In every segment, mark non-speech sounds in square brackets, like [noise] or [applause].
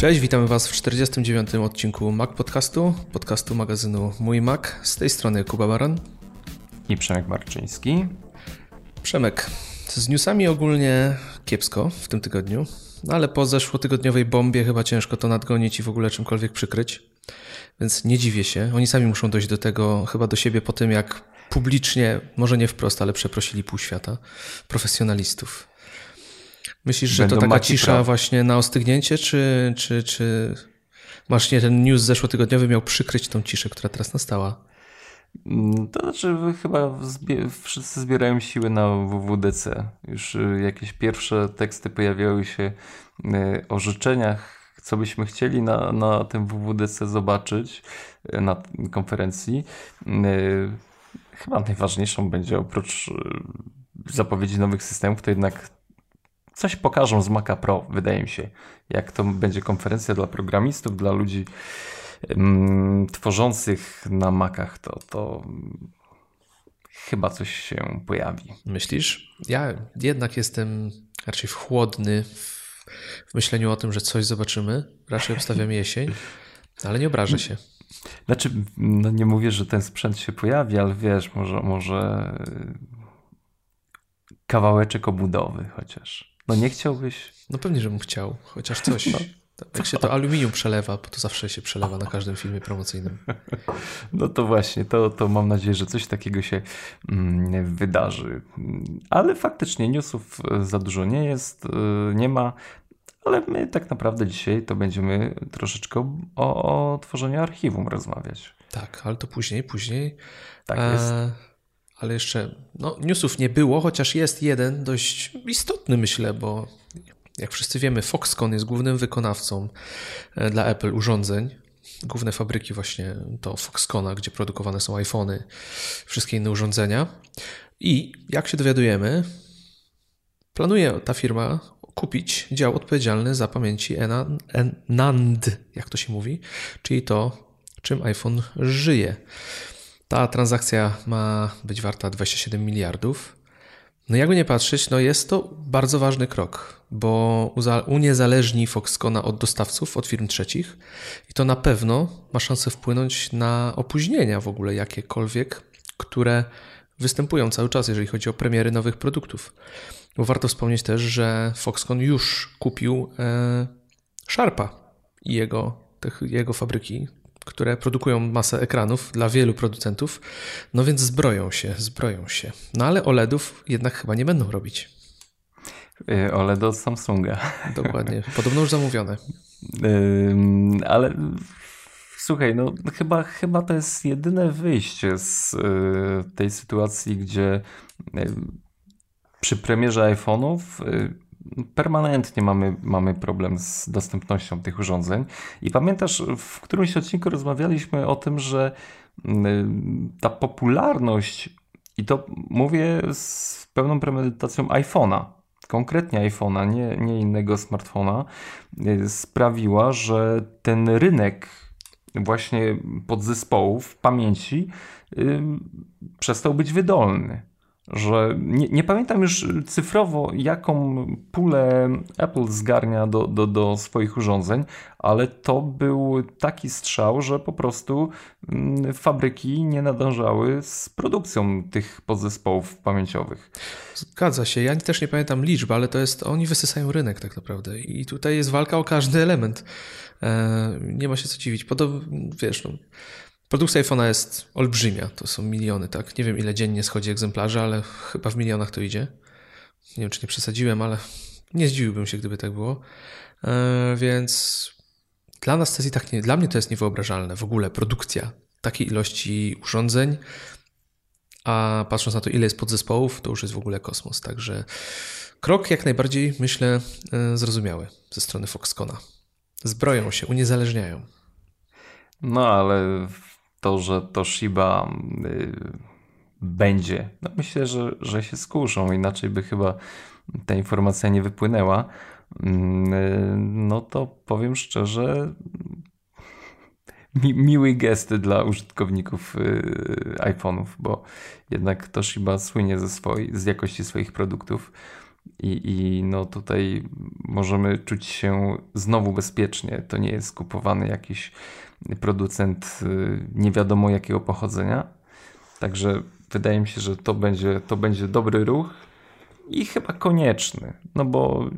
Cześć, witamy Was w 49. odcinku Mac Podcastu, podcastu magazynu Mój Mac. Z tej strony Kuba Baran i Przemek Marczyński. Przemek, z newsami ogólnie kiepsko w tym tygodniu, no ale po zeszłotygodniowej bombie chyba ciężko to nadgonić i w ogóle czymkolwiek przykryć. Więc nie dziwię się. Oni sami muszą dojść do tego, chyba do siebie po tym, jak publicznie, może nie wprost, ale przeprosili pół świata profesjonalistów. Myślisz, że to taka cisza właśnie na ostygnięcie, czy, czy, czy właśnie ten news zeszłotygodniowy miał przykryć tą ciszę, która teraz nastała? Mm, to znaczy, chyba wszyscy zbierają siły na WWDC. Już y, jakieś pierwsze teksty pojawiały się y, o życzeniach, co byśmy chcieli na, na tym WWDC zobaczyć, y, na konferencji. Chyba najważniejszą będzie oprócz zapowiedzi nowych systemów, to jednak coś pokażą z Maca Pro, wydaje mi się. Jak to będzie konferencja dla programistów, dla ludzi um, tworzących na Macach, to, to chyba coś się pojawi. Myślisz? Ja jednak jestem raczej chłodny w myśleniu o tym, że coś zobaczymy. Raczej obstawiam jesień, [laughs] ale nie obrażę się. Znaczy, no nie mówię, że ten sprzęt się pojawi, ale wiesz, może, może kawałeczek obudowy chociaż. No nie chciałbyś? No pewnie, żebym chciał, chociaż coś. No. Jak się to aluminium przelewa, bo to zawsze się przelewa na każdym filmie promocyjnym. [laughs] No to właśnie, to, to mam nadzieję, że coś takiego się mm, wydarzy. Ale faktycznie newsów za dużo nie jest, y, nie ma. Ale my tak naprawdę dzisiaj to będziemy troszeczkę o, o tworzeniu archiwum rozmawiać. Tak, ale to później, później. Tak jest. E ale jeszcze no, newsów nie było, chociaż jest jeden dość istotny, myślę, bo jak wszyscy wiemy, Foxconn jest głównym wykonawcą e, dla Apple urządzeń. Główne fabryki właśnie to Foxconna, gdzie produkowane są iPhony, wszystkie inne urządzenia. I jak się dowiadujemy, planuje ta firma kupić dział odpowiedzialny za pamięci NAND, jak to się mówi, czyli to, czym iPhone żyje. Ta transakcja ma być warta 27 miliardów. No jakby nie patrzeć, no jest to bardzo ważny krok, bo uniezależni Foxconna od dostawców, od firm trzecich i to na pewno ma szansę wpłynąć na opóźnienia w ogóle jakiekolwiek, które występują cały czas, jeżeli chodzi o premiery nowych produktów. Bo warto wspomnieć też, że Foxconn już kupił e, Sharpa i jego, jego fabryki, które produkują masę ekranów dla wielu producentów, no więc zbroją się, zbroją się. No ale OLEDów jednak chyba nie będą robić. Y, OLED od Samsunga. [laughs] Dokładnie. Podobno już zamówione. ale słuchaj, no chyba, chyba to jest jedyne wyjście z y, tej sytuacji, gdzie y, przy premierze iPhone'ów permanentnie mamy, mamy problem z dostępnością tych urządzeń. I pamiętasz, w którymś odcinku rozmawialiśmy o tym, że mm, ta popularność, i to mówię z pełną premedytacją iPhone'a, konkretnie iPhone'a, nie, nie innego smartfona, y, sprawiła, że ten rynek właśnie podzespołów pamięci yy, przestał być wydolny że nie, nie, pamiętam już cyfrowo, jaką pulę Apple zgarnia do, do, do swoich urządzeń, ale to był taki strzał, że po prostu mm, fabryki nie nadążały z produkcją tych podzespołów pamięciowych. Zgadza się. Ja też nie pamiętam liczby, ale to jest, oni wysysają rynek tak naprawdę i tutaj jest walka o każdy element. E, nie ma się co dziwić. Podobnie, wiesz, no, Produkcja iPhone'a jest olbrzymia, to są miliony, tak? Nie wiem ile dziennie schodzi egzemplarzy, ale chyba w milionach to idzie. Nie wiem czy nie przesadziłem, ale nie zdziwiłbym się, gdyby tak było. E, więc dla nas to jest i tak nie, dla mnie to jest niewyobrażalne w ogóle produkcja takiej ilości urządzeń, a patrząc na to, ile jest podzespołów, to już jest w ogóle kosmos. Także krok jak najbardziej, myślę, e, zrozumiały ze strony Foxcona. Zbroją się, uniezależniają. No ale to, że Toshiba y, będzie, no myślę, że, że się skuszą, inaczej by chyba ta informacja nie wypłynęła. Mm, y, no to powiem szczerze, mi, miły gesty dla użytkowników y, iPhone'ów, bo jednak Toshiba słynie ze swojej, z jakości swoich produktów. I, I no tutaj możemy czuć się znowu bezpiecznie. To nie jest kupowany jakiś producent y, nie wiadomo jakiego pochodzenia. Także wydaje mi się, że to będzie, to będzie dobry ruch i chyba konieczny. No bo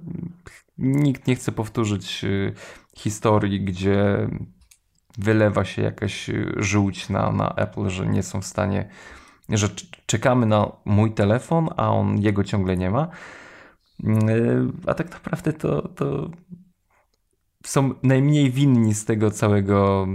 nikt nie chce powtórzyć y, historii, gdzie wylewa się jakaś żółć na, na Apple, że nie są w stanie, że czekamy na mój telefon, a on jego ciągle nie ma. Yy, a tak naprawdę to, to są najmniej winni z tego całego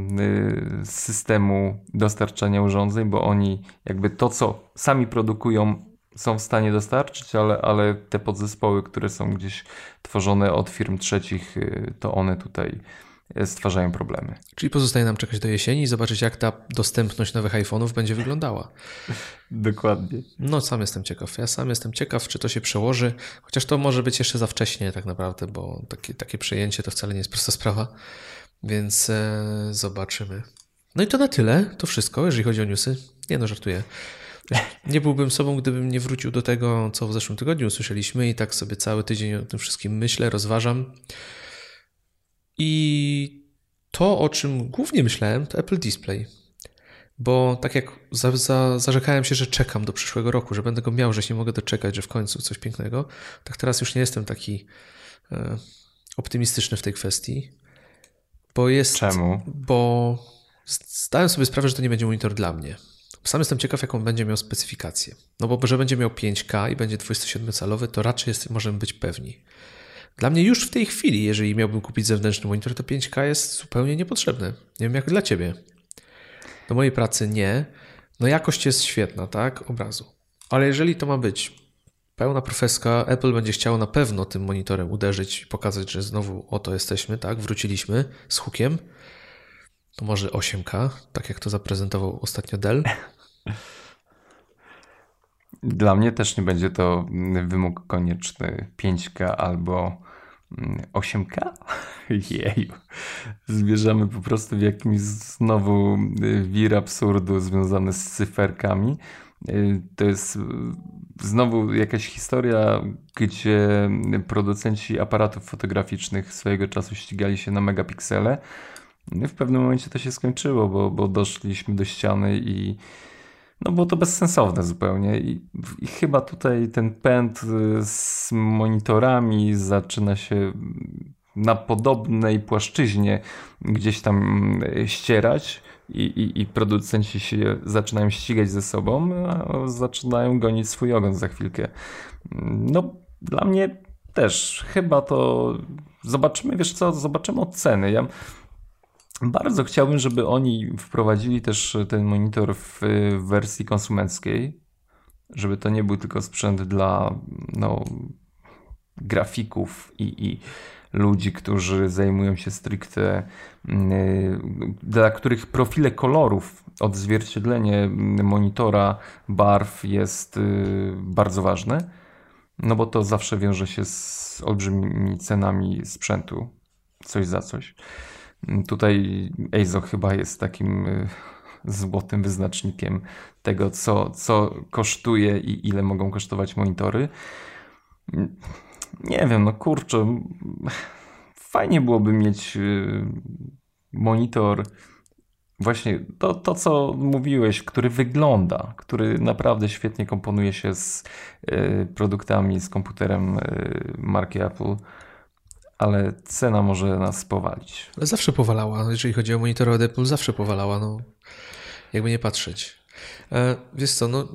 yy, systemu dostarczania urządzeń, bo oni jakby to, co sami produkują, są w stanie dostarczyć, ale, ale te podzespoły, które są gdzieś tworzone od firm trzecich, yy, to one tutaj stwarzają problemy. Czyli pozostaje nam czekać do jesieni i zobaczyć, jak ta dostępność nowych iPhone'ów będzie wyglądała. [laughs] Dokładnie. No, sam jestem ciekaw. Ja sam jestem ciekaw, czy to się przełoży, chociaż to może być jeszcze za wcześnie tak naprawdę, bo takie, takie przejęcie to wcale nie jest prosta sprawa, więc e, zobaczymy. No i to na tyle, to wszystko, jeżeli chodzi o newsy. Nie no, żartuję. Nie byłbym sobą, gdybym nie wrócił do tego, co w zeszłym tygodniu usłyszeliśmy i tak sobie cały tydzień o tym wszystkim myślę, rozważam. I to, o czym głównie myślałem, to Apple Display. Bo tak jak za, za, zarzekałem się, że czekam do przyszłego roku, że będę go miał, że się nie mogę doczekać, że w końcu coś pięknego, tak teraz już nie jestem taki e, optymistyczny w tej kwestii. Bo jest. Czemu? Bo zdałem sobie sprawę, że to nie będzie monitor dla mnie. Sam jestem ciekaw, jaką będzie miał specyfikację. No bo, że będzie miał 5K i będzie 27-calowy, to raczej jest, możemy być pewni. Dla mnie już w tej chwili, jeżeli miałbym kupić zewnętrzny monitor, to 5K jest zupełnie niepotrzebne. Nie wiem jak dla ciebie. Do mojej pracy nie. No jakość jest świetna, tak? Obrazu. Ale jeżeli to ma być pełna profeska, Apple będzie chciało na pewno tym monitorem uderzyć i pokazać, że znowu oto jesteśmy, tak? Wróciliśmy z hukiem. To może 8K, tak jak to zaprezentował ostatnio Dell. Dla mnie też nie będzie to wymóg konieczny 5K albo 8K? Jeju. Zmierzamy po prostu w jakimś znowu y, wir absurdu związany z cyferkami. Y, to jest y, znowu jakaś historia, gdzie producenci aparatów fotograficznych swojego czasu ścigali się na megapiksele. W pewnym momencie to się skończyło, bo, bo doszliśmy do ściany i no było to bezsensowne zupełnie I, i chyba tutaj ten pęd y, z monitorami zaczyna się na podobnej płaszczyźnie gdzieś tam y, ścierać i, i, i producenci się zaczynają ścigać ze sobą, a zaczynają gonić swój ogon za chwilkę. No dla mnie też chyba to zobaczymy, wiesz co, zobaczymy oceny. Ja bardzo chciałbym, żeby oni wprowadzili też ten monitor w wersji konsumenckiej, żeby to nie był tylko sprzęt dla no, grafików i, i ludzi, którzy zajmują się stricte, yy, dla których profile kolorów, odzwierciedlenie monitora, barw jest yy, bardzo ważne, no bo to zawsze wiąże się z olbrzymimi cenami sprzętu, coś za coś. Tutaj EIZO chyba jest takim y, złotym wyznacznikiem tego, co, co kosztuje i ile mogą kosztować monitory. Nie wiem, no kurczę, fajnie byłoby mieć y, monitor, właśnie to, to co mówiłeś, który wygląda, który naprawdę świetnie komponuje się z y, produktami, z komputerem marki Apple ale cena może nas powalić. Ale zawsze powalała, jeżeli chodzi o monitory od Apple, zawsze powalała, no jakby nie patrzeć. E, wiesz co, no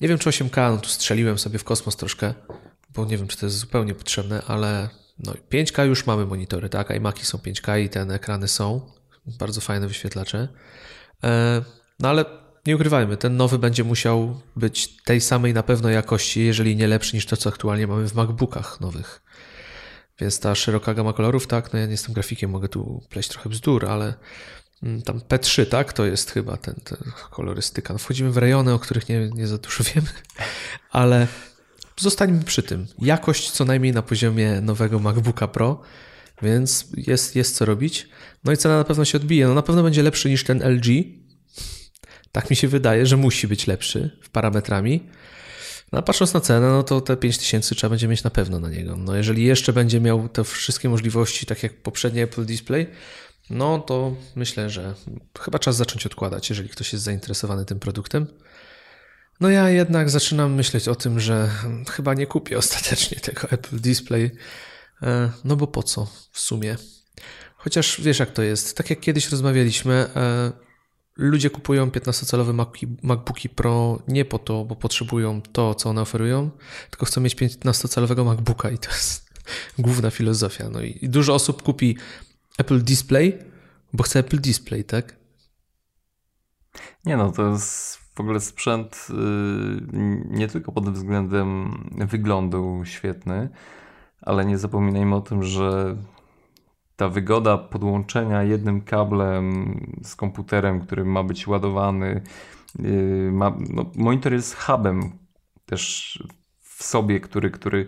nie wiem czy 8K, no tu strzeliłem sobie w kosmos troszkę, bo nie wiem czy to jest zupełnie potrzebne, ale no 5K już mamy monitory, tak, iMaki są 5K i te ekrany są, bardzo fajne wyświetlacze, e, no ale nie ukrywajmy, ten nowy będzie musiał być tej samej na pewno jakości, jeżeli nie lepszy niż to, co aktualnie mamy w MacBookach nowych. Więc ta szeroka gama kolorów, tak, no ja nie jestem grafikiem, mogę tu pleść trochę bzdur, ale mm, tam P3, tak, to jest chyba ten, ten kolorystyka. No wchodzimy w rejony, o których nie, nie za dużo wiemy, [laughs] ale zostańmy przy tym. Jakość co najmniej na poziomie nowego MacBooka Pro, więc jest, jest co robić. No i cena na pewno się odbije. No na pewno będzie lepszy niż ten LG. Tak mi się wydaje, że musi być lepszy w parametrami. No, patrząc na cenę, no to te 5000 trzeba będzie mieć na pewno na niego. No jeżeli jeszcze będzie miał te wszystkie możliwości, tak jak poprzedni Apple Display, no to myślę, że chyba czas zacząć odkładać, jeżeli ktoś jest zainteresowany tym produktem. No ja jednak zaczynam myśleć o tym, że chyba nie kupię ostatecznie tego Apple Display, e, no bo po co w sumie? Chociaż wiesz jak to jest, tak jak kiedyś rozmawialiśmy, e, ludzie kupują 15-calowe MacBooki Pro nie po to, bo potrzebują to, co one oferują, tylko chcą mieć 15-calowego MacBooka i to jest [laughs] główna filozofia. No i dużo osób kupi Apple Display, bo chce Apple Display, tak? Nie no, to jest w ogóle sprzęt y, nie tylko pod względem wyglądu świetny, ale nie zapominajmy o tym, że ta wygoda podłączenia jednym kablem z komputerem, który ma być ładowany, y, ma, no, monitor jest hubem też w sobie, który, który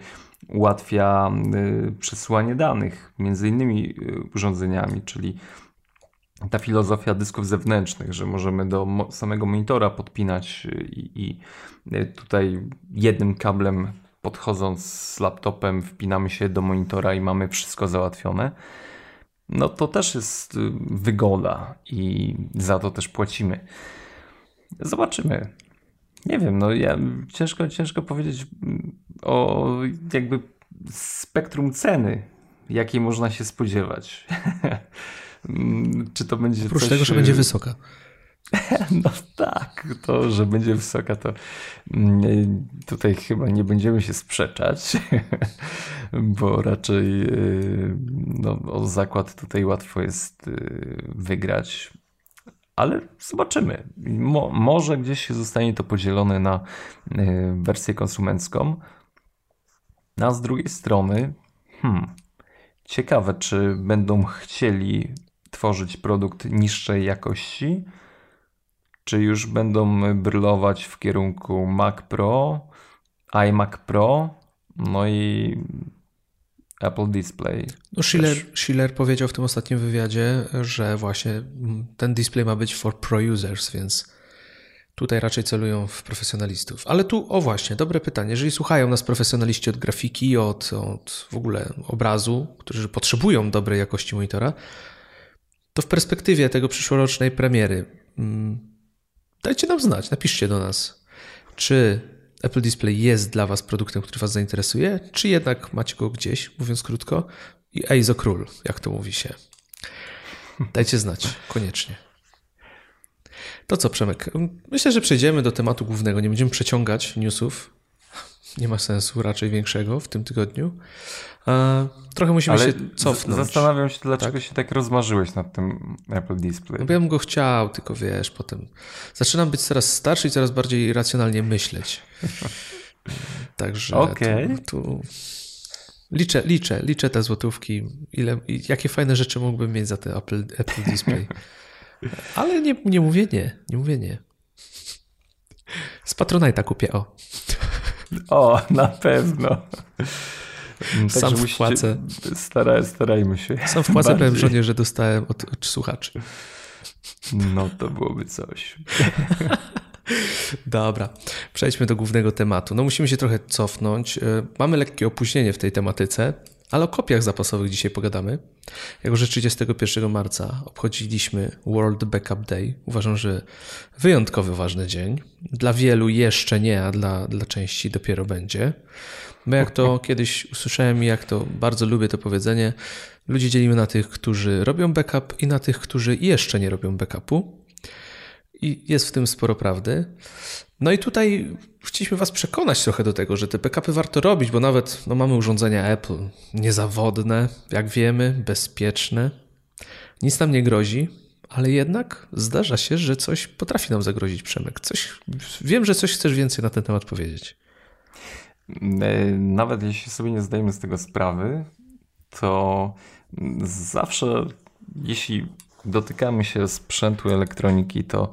ułatwia y, przesyłanie danych między innymi urządzeniami, czyli ta filozofia dysków zewnętrznych, że możemy do samego monitora podpinać i, i tutaj jednym kablem podchodząc z laptopem wpinamy się do monitora i mamy wszystko załatwione. No to też jest y, wygoda i za to też płacimy. Zobaczymy. Nie wiem, no ja ciężko, ciężko powiedzieć mm, o jakby spektrum ceny, jakiej można się spodziewać. [laughs] Mm, czy to będzie Oprócz coś... tego, że będzie y, wysoka. [laughs] No tak, to, że będzie wysoka, to mm, tutaj chyba nie będziemy się sprzeczać, [laughs] bo raczej y, no, o zakład tutaj łatwo jest y, wygrać. Ale zobaczymy. Mo, może gdzieś się zostanie to podzielone na wersję konsumencką. A z drugiej strony, hmm, ciekawe, czy będą chcieli tworzyć produkt niższej jakości, czy już będą brylować w kierunku Mac Pro, iMac Pro, no i Apple Display. No Schiller, Schiller powiedział w tym ostatnim wywiadzie, że właśnie ten display ma być for pro users, więc tutaj raczej celują w profesjonalistów. Ale tu, o właśnie, dobre pytanie. Jeżeli słuchają nas profesjonaliści od grafiki, od, od w ogóle obrazu, którzy potrzebują dobrej jakości monitora, to w perspektywie tego przyszłorocznej premiery mm, dajcie nam znać, napiszcie do nas, czy Apple Display jest dla Was produktem, który Was zainteresuje, czy jednak macie go gdzieś, mówiąc krótko, i Eizo Król, jak to mówi się. Dajcie znać, koniecznie. To co, Przemek? Myślę, że przejdziemy do tematu głównego. Nie będziemy przeciągać newsów. Nie ma sensu raczej większego w tym tygodniu. Trochę musimy Ale się cofnąć. Zastanawiam się, dlaczego tak? się tak rozmarzyłeś nad tym Apple Display. No ja bym go chciał, tylko wiesz, potem zaczynam być coraz starszy i coraz bardziej racjonalnie myśleć. [laughs] Także okay. tu, tu, liczę, liczę, liczę te złotówki, ile, jakie fajne rzeczy mógłbym mieć za te Apple, Apple Display. [laughs] Ale nie, nie mówię nie, nie mówię nie. Z Patronite'a kupię, o. O, na pewno. Mm, Sam wpłacę. Staraj, starajmy się. Sam wpłacę, powiem żonie, że dostałem od, od słuchaczy. No to byłoby coś. [laughs] Dobra, przejdźmy do głównego tematu. No musimy się trochę cofnąć. E, mamy lekkie opóźnienie w tej tematyce, ale o kopiach zapasowych dzisiaj pogadamy. Jako, że 31 marca obchodziliśmy World Backup Day, uważam, że wyjątkowy ważny dzień. Dla wielu jeszcze nie, a dla, dla części dopiero będzie. My jak to kiedyś usłyszałem i jak to bardzo lubię to powiedzenie, ludzi dzielimy na tych, którzy robią backup i na tych, którzy jeszcze nie robią backupu. I jest w tym sporo prawdy. No i tutaj chcieliśmy Was przekonać trochę do tego, że te backupy warto robić, bo nawet no, mamy urządzenia Apple niezawodne, jak wiemy, bezpieczne. Nic nam nie grozi, ale jednak zdarza się, że coś potrafi nam zagrozić, Przemek. Coś, wiem, że coś chcesz więcej na ten temat powiedzieć. E, nawet jeśli sobie nie zdajemy z tego sprawy, to zawsze, jeśli dotykamy się sprzętu elektroniki, to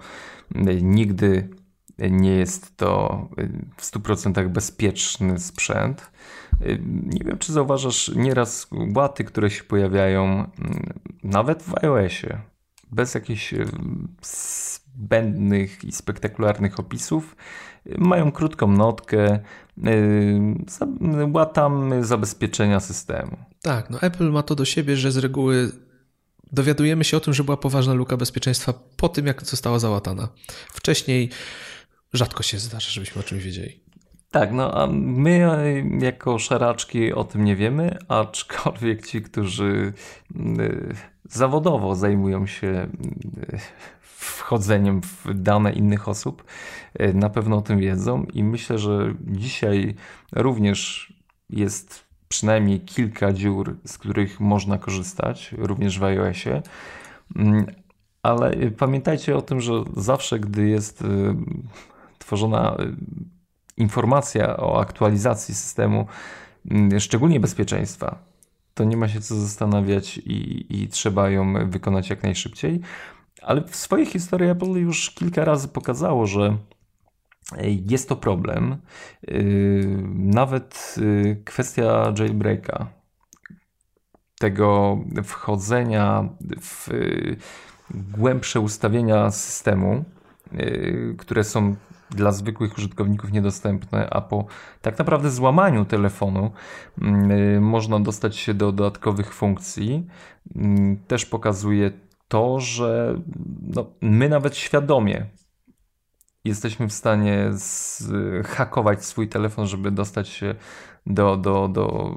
nigdy nie jest to w 100% bezpieczny sprzęt. Nie wiem, czy zauważasz nieraz łaty, które się pojawiają nawet w iOSie, bez jakichś zbędnych i spektakularnych opisów. Mają krótką notkę, łatamy zabezpieczenia systemu. Tak, no Apple ma to do siebie, że z reguły dowiadujemy się o tym, że była poważna luka bezpieczeństwa po tym, jak została załatana. Wcześniej rzadko się zdarza, żebyśmy o czymś wiedzieli. Tak, no a my jako szaraczki o tym nie wiemy, aczkolwiek ci, którzy y, zawodowo zajmują się y, wchodzeniem w dane innych osób, na pewno o tym wiedzą i myślę, że dzisiaj również jest przynajmniej kilka dziur, z których można korzystać, również w iOSie. Mm, ale pamiętajcie o tym, że zawsze, gdy jest tworzona informacja o aktualizacji systemu, mm, szczególnie bezpieczeństwa, to nie ma się co zastanawiać i, i trzeba ją wykonać jak najszybciej. Ale w swojej historii Apple już kilka razy pokazało, że jest to problem. Yy, nawet kwestia jailbreaka, tego wchodzenia w głębsze ustawienia systemu, które są dla zwykłych użytkowników niedostępne, a po tak naprawdę złamaniu telefonu yy, można dostać się do dodatkowych funkcji. Yy, też pokazuje to, że no, my nawet świadomie jesteśmy w stanie zhakować swój telefon, żeby dostać się do, do, do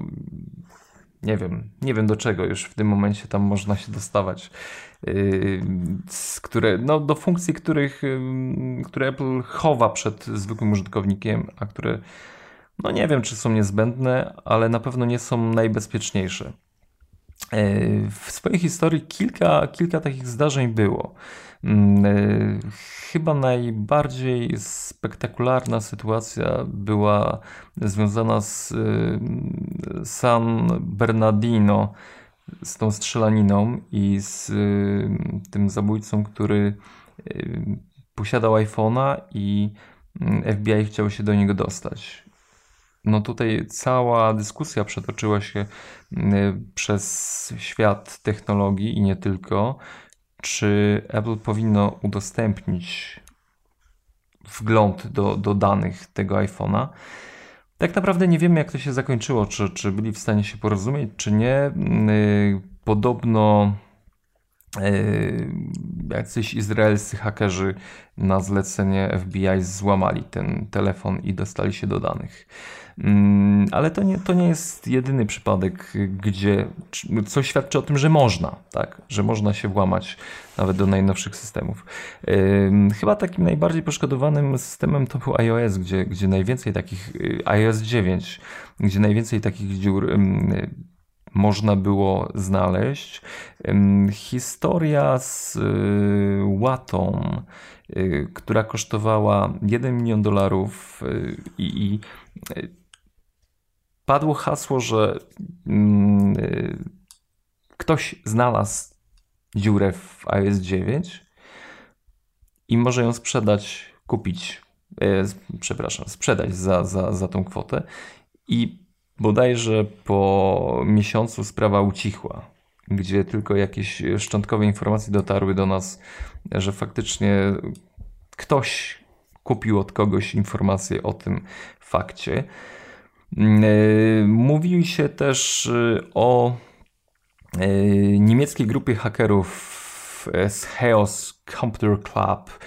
nie wiem, nie wiem do czego już w tym momencie tam można się dostawać. Yy, które, no, do funkcji, których, yy, które Apple chowa przed zwykłym użytkownikiem, a które no nie wiem, czy są niezbędne, ale na pewno nie są najbezpieczniejsze. Yy, w swojej historii kilka, kilka takich zdarzeń było. Chyba najbardziej spektakularna sytuacja była związana z San Bernardino, z tą strzelaniną i z y, tym zabójcą, który y, posiadał iPhone'a i y, FBI chciało się do niego dostać. No tutaj cała dyskusja przetoczyła się przez świat technologii i nie tylko, czy Apple powinno udostępnić wgląd do, do danych tego iPhone'a. Tak naprawdę nie wiemy, jak to się zakończyło, czy, czy byli w stanie się porozumieć, czy nie. Mm, y, podobno jacyś izraelscy hakerzy na zlecenie FBI złamali ten telefon i dostali się do danych. Mm, ale to nie, to nie jest jedyny przypadek, gdzie co świadczy o tym, że można, tak? że można się włamać nawet do najnowszych systemów. Chyba takim najbardziej poszkodowanym systemem to był iOS, gdzie, gdzie najwięcej takich, y, iOS 9, gdzie najwięcej takich dziur można było znaleźć. Historia z y, łatą, y, która kosztowała 1 milion dolarów i, i padło hasło, że mm, y, ktoś znalazł dziurę w iOS 9 i może ją sprzedać, kupić, y, przepraszam, sprzedać za, za, za tą kwotę. I bodajże po miesiącu sprawa ucichła, gdzie tylko jakieś szczątkowe informacje dotarły do nas, że faktycznie ktoś kupił od kogoś informacje o tym fakcie. E, mówi się też e, o e, niemieckiej grupie hakerów z Chaos Computer Club,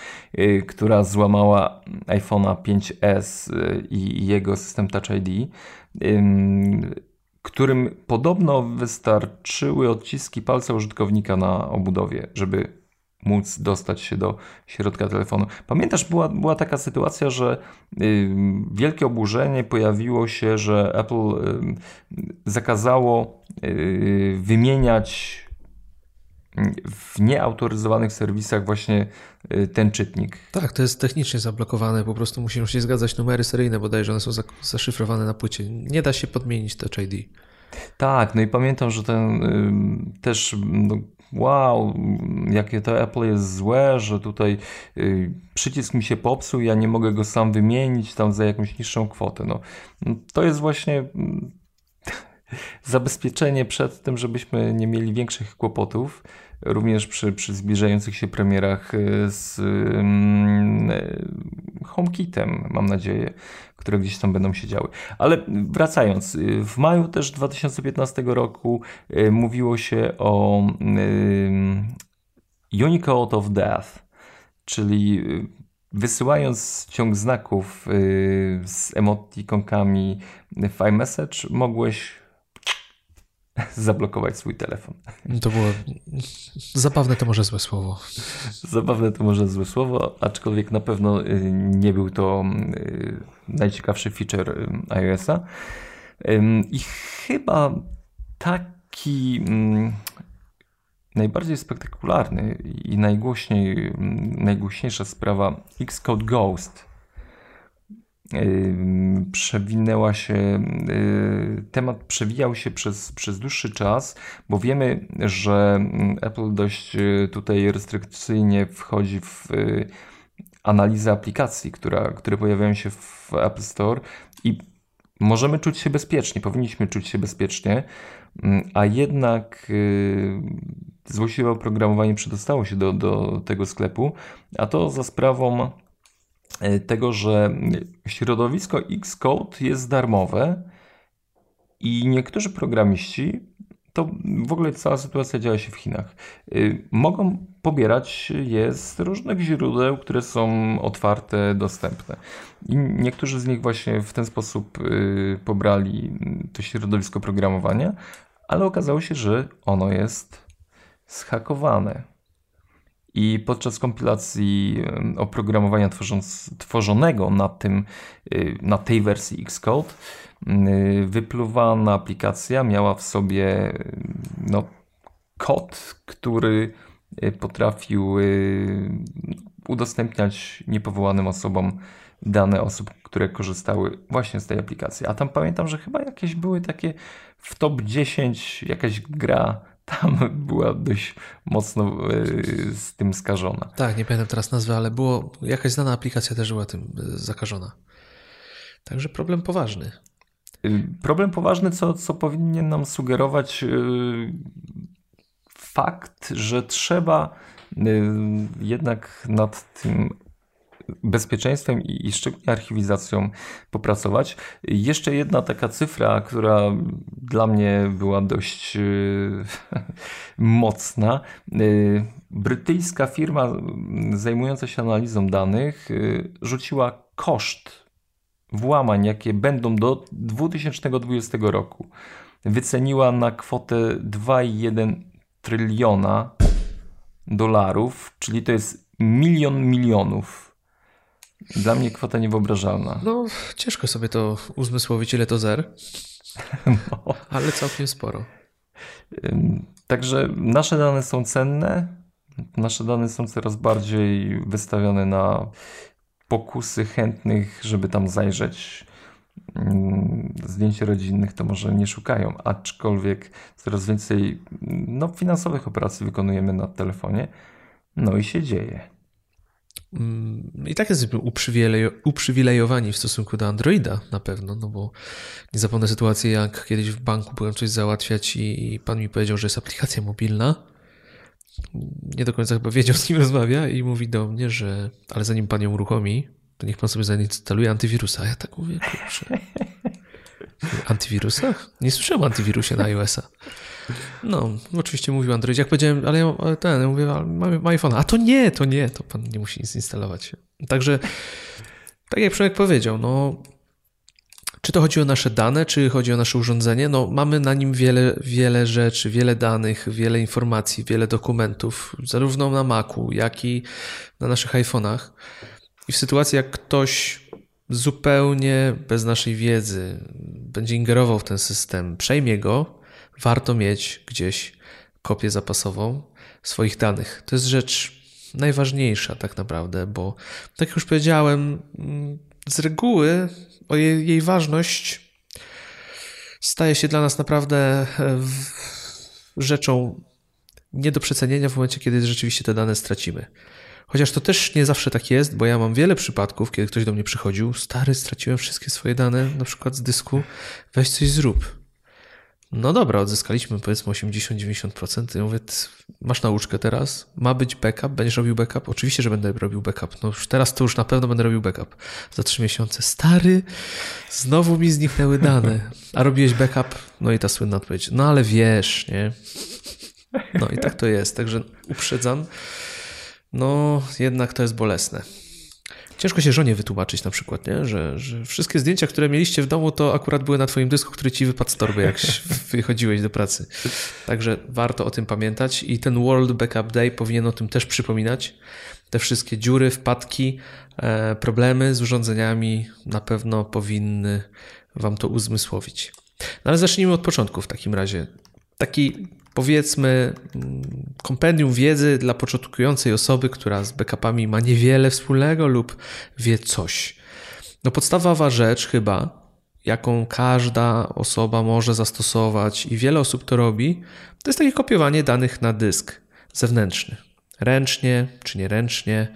która złamała iPhone'a 5S i jego system Touch ID, którym podobno wystarczyły odciski palca użytkownika na obudowie, żeby móc dostać się do środka telefonu. Pamiętasz, była, była taka sytuacja, że y, wielkie oburzenie pojawiło się, że Apple y, zakazało y, wymieniać w nieautoryzowanych serwisach właśnie y, ten czytnik. Tak, to jest technicznie zablokowane, po prostu muszą się zgadzać numery seryjne, bodajże one są zaszyfrowane na płycie. Nie da się podmienić Touch ID. Tak, no i pamiętam, że ten y, też no, wow, jakie to Apple jest złe, że tutaj y, przycisk mi się popsuł, ja nie mogę go sam wymienić tam za jakąś niższą kwotę. No, to jest właśnie [laughs] zabezpieczenie przed tym, żebyśmy nie mieli większych kłopotów, również przy, przy zbliżających się premierach e, z um, HomeKitem, mam nadzieję, które gdzieś tam będą się działy. Ale wracając, e, w maju też 2015 roku mówiło się o Unicode of Death, czyli wysyłając ciąg znaków z emotikonkami w iMessage, mogłeś [laughs] zablokować swój telefon. To było zabawne, to może złe słowo. Zabawne to może złe słowo, aczkolwiek na pewno y, nie był to y, najciekawszy feature y, iOS-a. I chyba taki mm, najbardziej spektakularny i najgłośniej, mm, najgłośniejsza sprawa Xcode Ghost przewinęła się, y, temat przewijał się przez, przez dłuższy czas, bo wiemy, że mm, Apple dość y, tutaj restrykcyjnie wchodzi w y, analizę aplikacji, która, które pojawiają się w Apple Store i możemy czuć się bezpiecznie, powinniśmy czuć się bezpiecznie, mm, a jednak złośliwe oprogramowanie przedostało się do, do tego sklepu, a to za sprawą tego, że środowisko Xcode jest darmowe i niektórzy programiści, to w ogóle cała sytuacja działa się w Chinach, e, mogą pobierać je z różnych źródeł, które są otwarte, dostępne. I niektórzy z nich właśnie w ten sposób e, pobrali to środowisko programowania, ale okazało się, że ono jest zhakowane. I podczas kompilacji oprogramowania tworząc, tworzonego na, tym, y, na tej wersji Xcode, y, wypluwana aplikacja miała w sobie no, kod, który y, potrafił udostępniać niepowołanym osobom dane osób, które korzystały właśnie z tej aplikacji. A tam pamiętam, że chyba jakieś były takie w top 10 jakaś gra tam była dość mocno e, z tym skażona. Tak, nie pamiętam teraz nazwy, ale było jakaś znana aplikacja też była tym e, zakażona. Także problem poważny. Y, problem poważny, co, co powinien nam sugerować y, fakt, że trzeba y, jednak nad tym bezpieczeństwem i, i szczególnie archiwizacją popracować. Jeszcze jedna taka cyfra, która dla mnie była dość yy, [laughs] mocna. Yy, brytyjska firma zajmująca się analizą danych yy, rzuciła koszt włamań, jakie będą do 2020 roku. Wyceniła na kwotę 2,1 tryliona dolarów, czyli to jest milion milionów dla mnie kwota niewyobrażalna. No, ciężko sobie to uzmysłowić, ile to zer. [laughs] No. Ale całkiem sporo. Także nasze dane są cenne. Nasze dane są coraz bardziej wystawione na pokusy chętnych, żeby tam zajrzeć. Zdjęć rodzinnych to może nie szukają, aczkolwiek coraz więcej no, finansowych operacji wykonujemy na telefonie. No i się dzieje. Mm, I tak jesteśmy uprzywilejowani w stosunku do Androida na pewno, no bo nie zapomnę sytuacji, jak kiedyś w banku byłem coś załatwiać i pan mi powiedział, że jest aplikacja mobilna. Nie do końca chyba wiedział, z kim rozmawia i mówi do mnie, że ale zanim pan ją uruchomi, to niech pan sobie zainstaluje antywirusa. A ja tak mówię, kurczę. Antywirusach? Nie słyszałem o antywirusie na iOS-a. No, oczywiście mówił Android. Jak powiedziałem, ale ja ten, ja mówię, mam, iPhone. A to nie, to nie, to pan nie musi nic instalować. Także, tak jak Przemek powiedział, no, czy to chodzi o nasze dane, czy chodzi o nasze urządzenie? No, mamy na nim wiele, wiele rzeczy, wiele danych, wiele informacji, wiele dokumentów, zarówno na Macu, jak i na naszych iPhone'ach. I w sytuacji, jak ktoś zupełnie bez naszej wiedzy będzie ingerował w ten system, przejmie go, warto mieć gdzieś kopię zapasową swoich danych. To jest rzecz najważniejsza tak naprawdę, bo tak jak już powiedziałem, mm, z reguły jej, jej ważność staje się dla nas naprawdę e, rzeczą nie do przecenienia w momencie, kiedy rzeczywiście te dane stracimy. Chociaż to też nie zawsze tak jest, bo ja mam wiele przypadków, kiedy ktoś do mnie przychodził, stary, straciłem wszystkie swoje dane, na przykład z dysku, weź coś zrób. No dobra, odzyskaliśmy powiedzmy 80-90%. Ja mówię, masz nauczkę teraz, ma być backup, będziesz robił backup? Oczywiście, że będę robił backup. No już teraz to już na pewno będę robił backup. Za trzy miesiące. Stary, znowu mi zniknęły dane. A robiłeś backup? No i ta słynna odpowiedź. No ale wiesz, nie? No i tak to jest. Także uprzedzam. No jednak to jest bolesne. Ciężko się żonie wytłumaczyć na przykład, nie? Że, że wszystkie zdjęcia, które mieliście w domu, to akurat były na twoim dysku, który ci wypadł z torby, jak [laughs] wychodziłeś do pracy. Także warto o tym pamiętać i ten World Backup Day powinien o tym też przypominać. Te wszystkie dziury, wpadki, e, problemy z urządzeniami na pewno powinny wam to uzmysłowić. No ale zacznijmy od początku w takim razie. Taki powiedzmy mm, kompendium wiedzy dla początkującej osoby, która z backupami ma niewiele wspólnego lub wie coś. No podstawowa rzecz chyba, jaką każda osoba może zastosować i wiele osób to robi, to jest takie kopiowanie danych na dysk zewnętrzny. Ręcznie czy nieręcznie,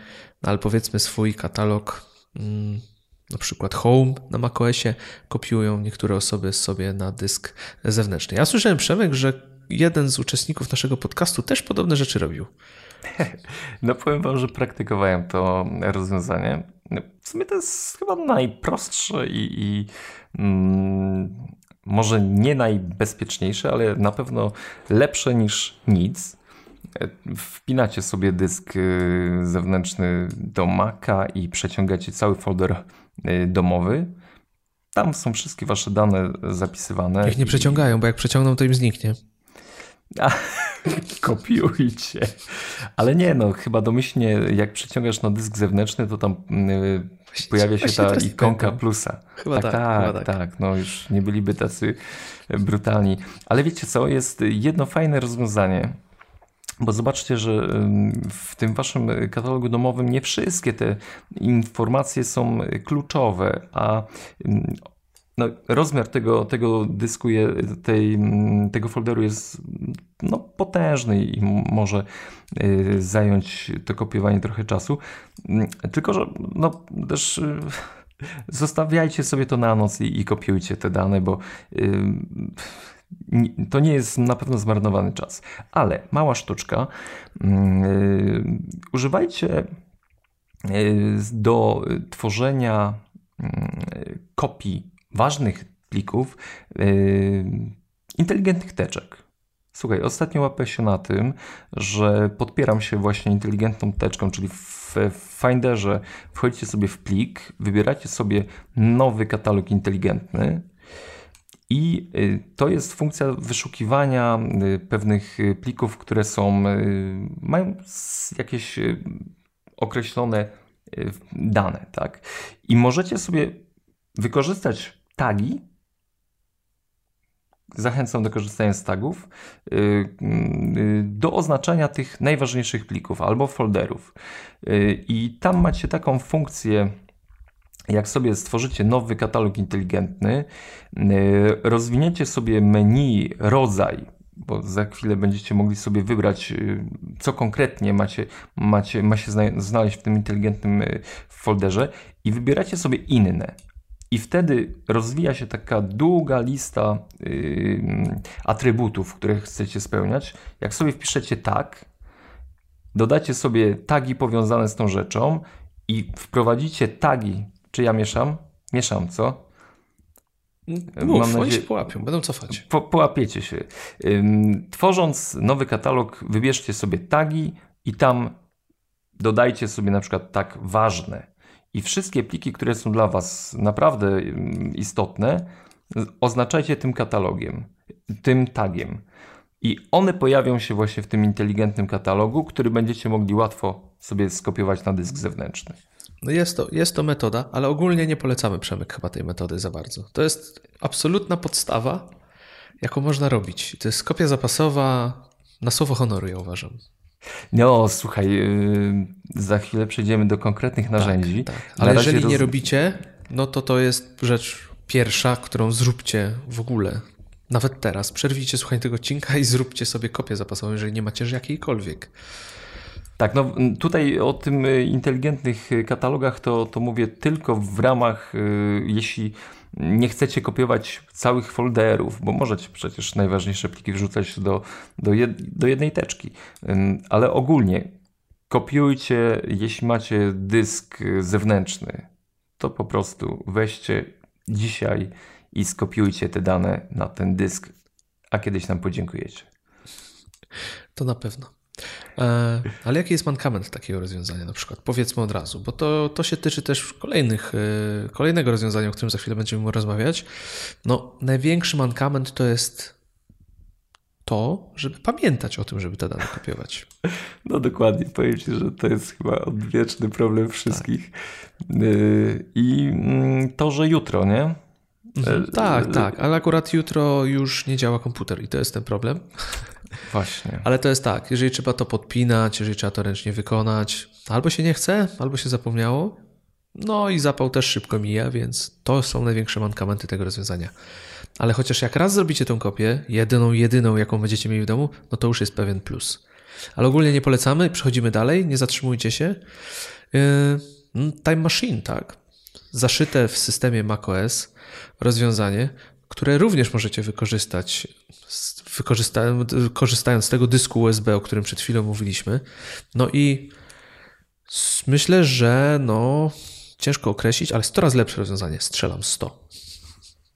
no ale powiedzmy swój katalog, mm, na przykład Home na macOSie, kopiują niektóre osoby sobie na dysk zewnętrzny. Ja słyszałem, Przemek, że jeden z uczestników naszego podcastu też podobne rzeczy robił. [laughs] No powiem wam, że praktykowałem to rozwiązanie. W sumie to jest chyba najprostsze i, i mm, może nie najbezpieczniejsze, ale na pewno lepsze niż nic. Wpinacie sobie dysk y, zewnętrzny do Maca i przeciągacie cały folder y, domowy. Tam są wszystkie wasze dane zapisywane. Niech nie przeciągają, bo jak przeciągną, to im zniknie. A, [laughs] kopiujcie. Ale nie, no chyba domyślnie jak przeciągasz na dysk zewnętrzny, to tam yy, pojawia się ta ikonka plusa. Chyba tak, tak, tak, chyba tak, tak. No już nie byliby tacy brutalni. Ale wiecie co, jest jedno fajne rozwiązanie. Bo zobaczcie, że w tym waszym katalogu domowym nie wszystkie te informacje są kluczowe, a no, rozmiar tego, tego dysku, je, tej, tego folderu jest no, potężny i może y, zająć to kopiowanie trochę czasu. Tylko, że no, też y, zostawiajcie sobie to na noc i, i kopiujcie te dane, bo y, to nie jest na pewno zmarnowany czas. Ale mała sztuczka. Używajcie do tworzenia kopii ważnych plików yy, inteligentnych teczek. Słuchaj, ostatnio łapię się na tym, że podpieram się właśnie inteligentną teczką, czyli w Finderze wchodzicie sobie w plik, wybieracie sobie nowy katalog inteligentny i y, to jest funkcja wyszukiwania y, pewnych plików, które są, mają jakieś określone dane, tak? I możecie sobie wykorzystać tagi. Zachęcam do korzystania z tagów y, y, do oznaczania tych najważniejszych plików albo folderów. Y, I tam macie taką funkcję, jak sobie stworzycie nowy katalog inteligentny, rozwiniecie sobie menu rodzaj, bo za chwilę będziecie mogli sobie wybrać, co konkretnie macie, macie, ma się znaleźć w tym inteligentnym folderze i wybieracie sobie inne. I wtedy rozwija się taka długa lista yy, atrybutów, które chcecie spełniać. Jak sobie wpiszecie tak, dodacie sobie tagi powiązane z tą rzeczą i wprowadzicie tagi. Czy ja mieszam? Mieszam, co? Mów, Mam nadzieję, oni się połapią, będą cofać. Po, połapiecie się. tworząc nowy katalog, wybierzcie sobie tagi i tam dodajcie sobie na przykład tak ważne i wszystkie pliki, które są dla Was naprawdę mm, istotne, oznaczajcie tym katalogiem, tym tagiem. I one pojawią się właśnie w tym inteligentnym katalogu, który będziecie mogli łatwo sobie skopiować na dysk zewnętrzny. No jest to, jest to metoda, ale ogólnie nie polecamy Przemek chyba tej metody za bardzo. To jest absolutna podstawa, jaką można robić. To jest kopia zapasowa na słowo honoru, ja uważam. No, słuchaj, yy, za chwilę przejdziemy do konkretnych tak, narzędzi. Tak, tak. Ale jeżeli roz... nie robicie, no to to jest rzecz pierwsza, którą zróbcie w ogóle. Nawet teraz. Przerwijcie słuchaj tego odcinka i zróbcie sobie kopię zapasową, jeżeli nie macie jakiejkolwiek. Tak, no tutaj o tym inteligentnych katalogach to, to mówię tylko w ramach, jeśli nie chcecie kopiować całych folderów, bo możecie przecież najważniejsze pliki wrzucać do, do, jed, do jednej teczki, ale ogólnie kopiujcie, jeśli macie dysk zewnętrzny, to po prostu weźcie dzisiaj i skopiujcie te dane na ten dysk, a kiedyś nam podziękujecie. To na pewno. E, ale jaki jest mankament takiego rozwiązania na przykład? Powiedzmy od razu, bo to, to się tyczy też kolejnych, e, kolejnego rozwiązania, o którym za chwilę będziemy rozmawiać. No, największy mankament to jest to, żeby pamiętać o tym, żeby te dane kopiować. [laughs] No dokładnie, powiem Ci, że to jest chyba odwieczny problem wszystkich. Tak. I mm, to, że jutro, nie? Mhm. Tak, tak, ale akurat jutro już nie działa komputer i to jest ten problem. Właśnie. Ale to jest tak, jeżeli trzeba to podpinać, jeżeli trzeba to ręcznie wykonać, albo się nie chce, albo się zapomniało. No i zapał też szybko mija, więc to są największe mankamenty tego rozwiązania. Ale chociaż jak raz zrobicie tą kopię, jedyną, jedyną, jaką będziecie mieli w domu, no to już jest pewien plus. Ale ogólnie nie polecamy, przechodzimy dalej, nie zatrzymujcie się. Yy, time Machine, tak? Zaszyte w systemie macOS rozwiązanie, które również możecie wykorzystać, korzystając z tego dysku USB, o którym przed chwilą mówiliśmy. No i myślę, że no, ciężko określić, ale 100 razy lepsze rozwiązanie. Strzelam 100.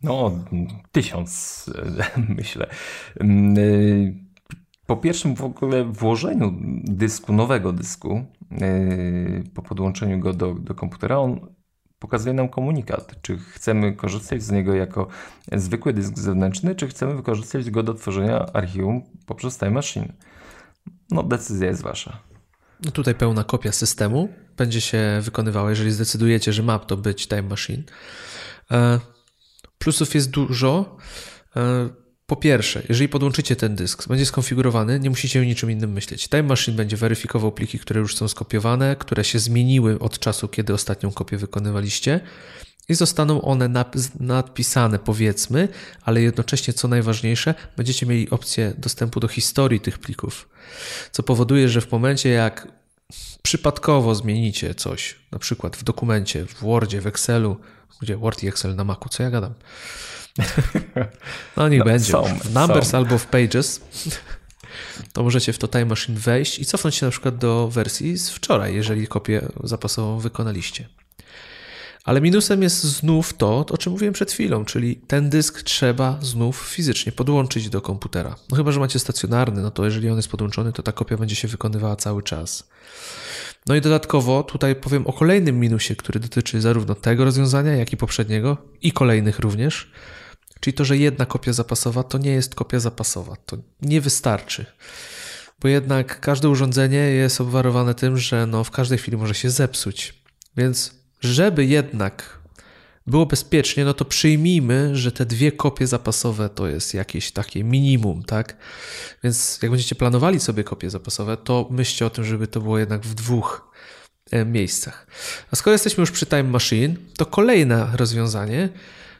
No, tysiąc, [laughs] myślę. Mm, y, po pierwszym w ogóle włożeniu dysku, nowego dysku, y, po podłączeniu go do, do komputera, on pokazuje nam komunikat, czy chcemy korzystać z niego jako zwykły dysk zewnętrzny, czy chcemy wykorzystać go do tworzenia archiwum poprzez Time Machine. No, decyzja jest wasza. No tutaj pełna kopia systemu będzie się wykonywała, jeżeli zdecydujecie, że ma to być Time Machine. E, plusów jest dużo. Po pierwsze, jeżeli podłączycie ten dysk, będzie skonfigurowany, nie musicie o niczym innym myśleć. Time Machine będzie weryfikował pliki, które już są skopiowane, które się zmieniły od czasu, kiedy ostatnią kopię wykonywaliście i zostaną one nadpisane, powiedzmy, ale jednocześnie, co najważniejsze, będziecie mieli opcję dostępu do historii tych plików, co powoduje, że w momencie, jak przypadkowo zmienicie coś, na przykład w dokumencie, w Wordzie, w Excelu, gdzie Word i Excel na Macu, co ja gadam, no niech no, będzie. Są, w Numbers są. albo w Pages. To możecie w to Time Machine wejść i cofnąć się na przykład do wersji z wczoraj, jeżeli kopię zapasową wykonaliście. Ale minusem jest znów to, o czym mówiłem przed chwilą, czyli ten dysk trzeba znów fizycznie podłączyć do komputera. No chyba, że macie stacjonarny, no to jeżeli on jest podłączony, to ta kopia będzie się wykonywała cały czas. No i dodatkowo tutaj powiem o kolejnym minusie, który dotyczy zarówno tego rozwiązania, jak i poprzedniego i kolejnych również. Czyli to, że jedna kopia zapasowa to nie jest kopia zapasowa. To nie wystarczy. Bo jednak każde urządzenie jest obwarowane tym, że no w każdej chwili może się zepsuć. Więc żeby jednak było bezpiecznie, no to przyjmijmy, że te dwie kopie zapasowe to jest jakieś takie minimum, tak? Więc jak będziecie planowali sobie kopie zapasowe, to myślcie o tym, żeby to było jednak w dwóch e, miejscach. A skoro jesteśmy już przy Time Machine, to kolejne rozwiązanie